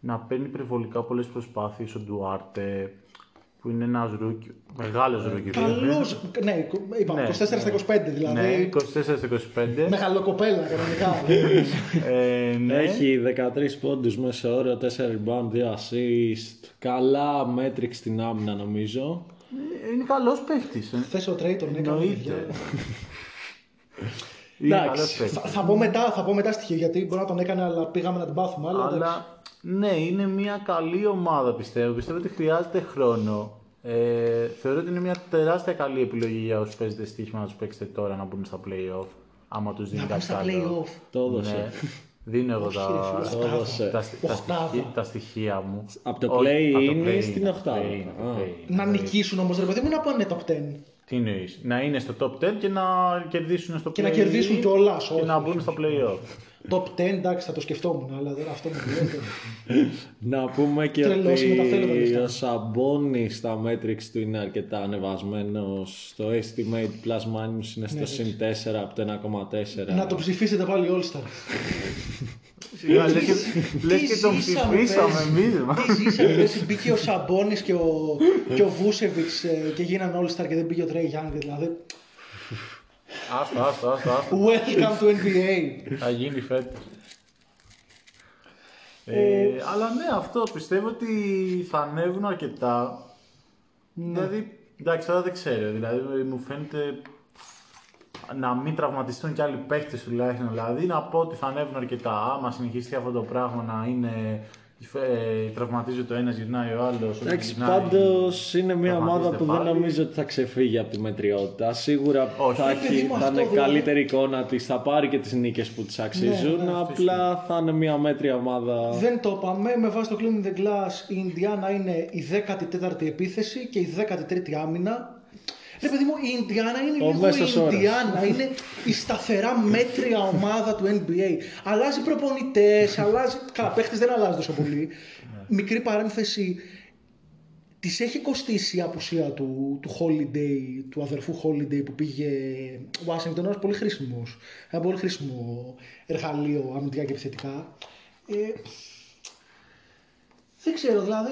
να παίρνει υπερβολικά πολλές προσπάθειες ο Ντουάρτε που είναι ένας rookie, μεγάλος rookie. βέβαια. Καλός, ναι, είπαμε, Ναι, 24 στα 25 δηλαδή. Ναι, 24 στα 25. Μεγαλοκοπέλα κανονικά. ε, ναι. Έχει 13 πόντους μέσο όρο, 4 rebound, 2 assist. Καλά metrics στην άμυνα νομίζω. Είναι καλός παίχτης. Ε. Θε ο Τρέιτον, ναι, καλά παιδιά. Εννοείται. Είναι Εντάξει. καλός παίχτης. Θα, θα, πω μετά, θα πω μετά στοιχεία γιατί μπορεί να τον έκανε, αλλά πήγαμε να την πάθουμε. Αλλά, εντάξει. Αλλά ναι, είναι μια καλή ομάδα πιστεύω. Πιστεύω ότι χρειάζεται χρόνο. Ε, θεωρώ ότι είναι μια τεράστια καλή επιλογή για όσους παίζετε στοίχημα να τους παίξετε τώρα να μπουν στα playoff. Άμα τους δίνει να κάτι πάμε στα καλό. playoff. Το έδωσε. Ναι. Δίνω εγώ Όχι, τα, ρε φίλε, Το έδωσε. τα, τα, Οχτάδα. στοιχεία, τα στοιχεία μου. Απ' το Όχι, play-in απ' το ή play-in, στην απ' το οχτάδα; play-in, απ' το Α. play-in. Να νικήσουν όμως, ρε παιδί μου, να πάνε top 10. Τι εννοείς, να είναι στο top 10 και να κερδίσουν στο Και να play-in κερδίσουν κιόλας, Και όχι, να όχι. μπουν στα playoff. Top 10, εντάξει, θα το σκεφτόμουν, αλλά δεν αυτό μου λέτε. Να πούμε και Τρελός με τα θέλω τα ότι λεφτά. ο Σαμπόνι στα metrics του είναι αρκετά ανεβασμένος. Στο estimate plus minus είναι στο συν 4 από το 1,4. Ναι, να το ψηφίσετε πάλι All Star. Σιγά, λες και, λες Τι και τον ζήσαμε, ψηφίσαμε πες. εμείς. μα. Τι ζήσαμε, πες, μπήκε ο Σαμπόνις και ο, και ο Βούσεβιτς ε, και γίνανε All Star και δεν πήγε ο Τρέι Young, δηλαδή. Άστο, άστο, άστο, άστο. Welcome to NBA. Θα γίνει φέτος. Ε, αλλά ναι, αυτό πιστεύω ότι θα ανέβουν αρκετά. Δηλαδή, εντάξει, τώρα δεν ξέρω. Δηλαδή, μου φαίνεται να μην τραυματιστούν κι άλλοι παίχτε τουλάχιστον. Δηλαδή να πω ότι θα ανέβουν αρκετά. Άμα συνεχιστεί αυτό το πράγμα να είναι. Ε, τραυματίζεται ο ένας, γυρνάει ο άλλος. Εντάξει, πάντως είναι μια ομάδα που δεν νομίζω ότι θα ξεφύγει από τη μετριότητα. Σίγουρα Όχι. θα, Ε, παιδί έχει, μου, θα αυτό είναι δηλαδή- καλύτερη εικόνα της, θα πάρει και τις νίκες που της αξίζουν. Ναι, ναι, αυτό απλά θα είναι μια μέτρια ομάδα. Δεν το είπαμε. Με βάση το Clean the Glass, η Ινδιάνα είναι η 14η επίθεση και η 13η άμυνα. Ρε παιδί μου, η Ινδιάνα είναι Ο λίγο μέσος η όρος. Ινδιάνα. είναι η σταθερά μέτρια ομάδα του NBA. Αλλάζει προπονητές, αλλάζει. Καλά, παίχτες δεν αλλάζουν τόσο πολύ. Μικρή παρένθεση. Τη έχει κοστίσει η απουσία του, του Holiday, του αδερφού Holiday που πήγε Washington, ένας πολύ χρήσιμος. Ένα πολύ χρήσιμο εργαλείο αμυντικά και επιθετικά. Ε, δεν ξέρω, δηλαδή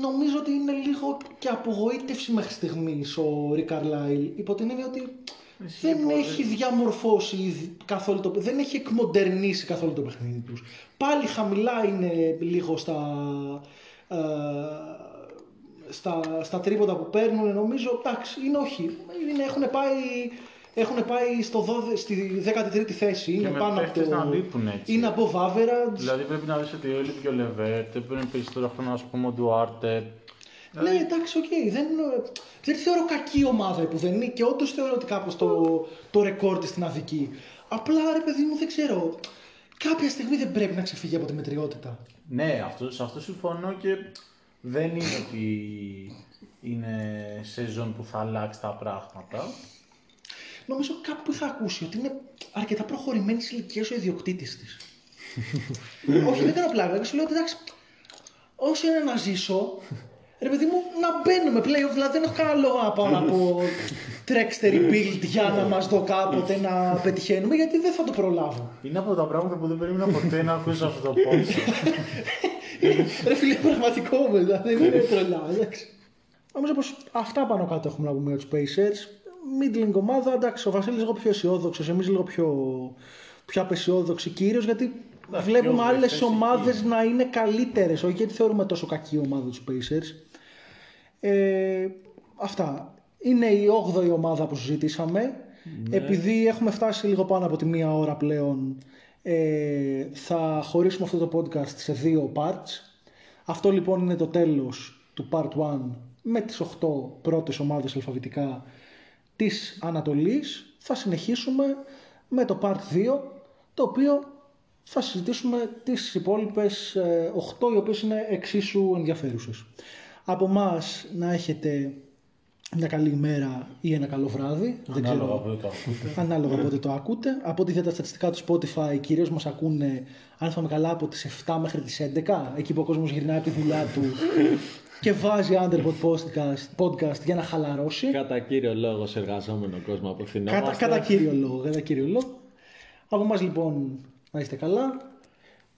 νομίζω ότι είναι λίγο και απογοήτευση μέχρι στιγμής ο Ρικ Καρλάιλ. Υπό την έννοια ότι δεν έχει διαμορφώσει καθόλου το δεν έχει εκμοντερνήσει καθόλου το παιχνίδι τους. Πάλι χαμηλά είναι λίγο στα, ε, στα, στα τρίποτα που παίρνουν νομίζω, εντάξει, είναι όχι. Είναι, έχουν πάει, έχουν πάει στο 12, στη 13η θέση. Είναι με πάνω από παίχτες το... να λείπουν έτσι. Είναι above average. Δηλαδή πρέπει να δεις ότι ο Έλιβ και ο Λεβέρτ, πρέπει περισσότερο χρόνο να πούμε ο Ντουάρτε. Ναι, εντάξει, οκ. Δεν, δεν θεωρώ κακή ομάδα που δεν είναι και όντως θεωρώ ότι κάπως το, το ρεκόρ της την αδικεί. Απλά ρε παιδί μου, δεν ξέρω. Κάποια στιγμή δεν πρέπει να ξεφύγει από τη μετριότητα. Ναι, αυτό, σε αυτό συμφωνώ και δεν είναι ότι είναι σεζόν που θα αλλάξει τα πράγματα. Νομίζω κάπου είχα ακούσει ότι είναι αρκετά προχωρημένη ηλικία ο ιδιοκτήτης της. Όχι, δεν κάνω πλάκα. Σου λέω ότι εντάξει, όσο είναι να ζήσω, ρε παιδί μου, να μπαίνουμε playoff. Δηλαδή δεν έχω κανένα λόγο να πάω να πω τρέξτε rebuild για να μας δω κάποτε να πετυχαίνουμε, γιατί δεν θα το προλάβω. Είναι από τα πράγματα που δεν περίμενα ποτέ να ακούσω αυτό το podcast. Ρε φίλε, πραγματικό μου, δηλαδή δεν είναι τρελά, εντάξει. Νομίζω πως αυτά πάνω κάτω έχουμε να πούμε για τους Pacers. Middling ομάδα, εντάξει, ο Βασίλης λίγο πιο αισιόδοξος, εμείς λίγο πιο, πιο απεσιόδοξοι κυρίως γιατί βλέπουμε πιο άλλες βλεφτές ομάδες να είναι καλύτερες, όχι γιατί θεωρούμε τόσο κακή ομάδα τους Pacers. Ε, αυτά. Είναι η 8η ομάδα που συζητήσαμε. Επειδή έχουμε φτάσει λίγο πάνω από τη μία ώρα πλέον, ε, θα χωρίσουμε αυτό το podcast σε δύο parts. Αυτό λοιπόν είναι το τέλος του part 1 με τις 8 πρώτες ομάδες αλφαβητικά της Ανατολής. Θα συνεχίσουμε με το part 2, το οποίο θα συζητήσουμε τις υπόλοιπες 8 οι οποίες είναι εξίσου ενδιαφέρουσες. Από μας να έχετε μια καλή ημέρα ή ένα καλό βράδυ. Δεν ξέρω. Ανάλογα από το ακούτε. Ανάλογα πότε το ακούτε. Από ό,τι είδα τα στατιστικά του Spotify, κυρίως μας ακούνε, αν θυμάμαι καλά, από τις 7 μέχρι τις 11, εκεί που ο κόσμος γυρνάει από τη δουλειά του και βάζει Underbot podcast, podcast για να χαλαρώσει. Κατά κύριο λόγο σε εργαζόμενο κόσμο απευθυνόμαστε. Κατά, κατά κύριο λόγο, κατά κύριο λόγο. Από μας λοιπόν να είστε καλά.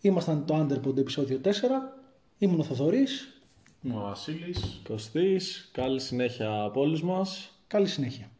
Ήμασταν το Underbot επεισόδιο 4. Ήμουν ο Θοδωρής. Ο Βασίλης. Κωστής, καλή συνέχεια από όλους μας. Καλή συνέχεια.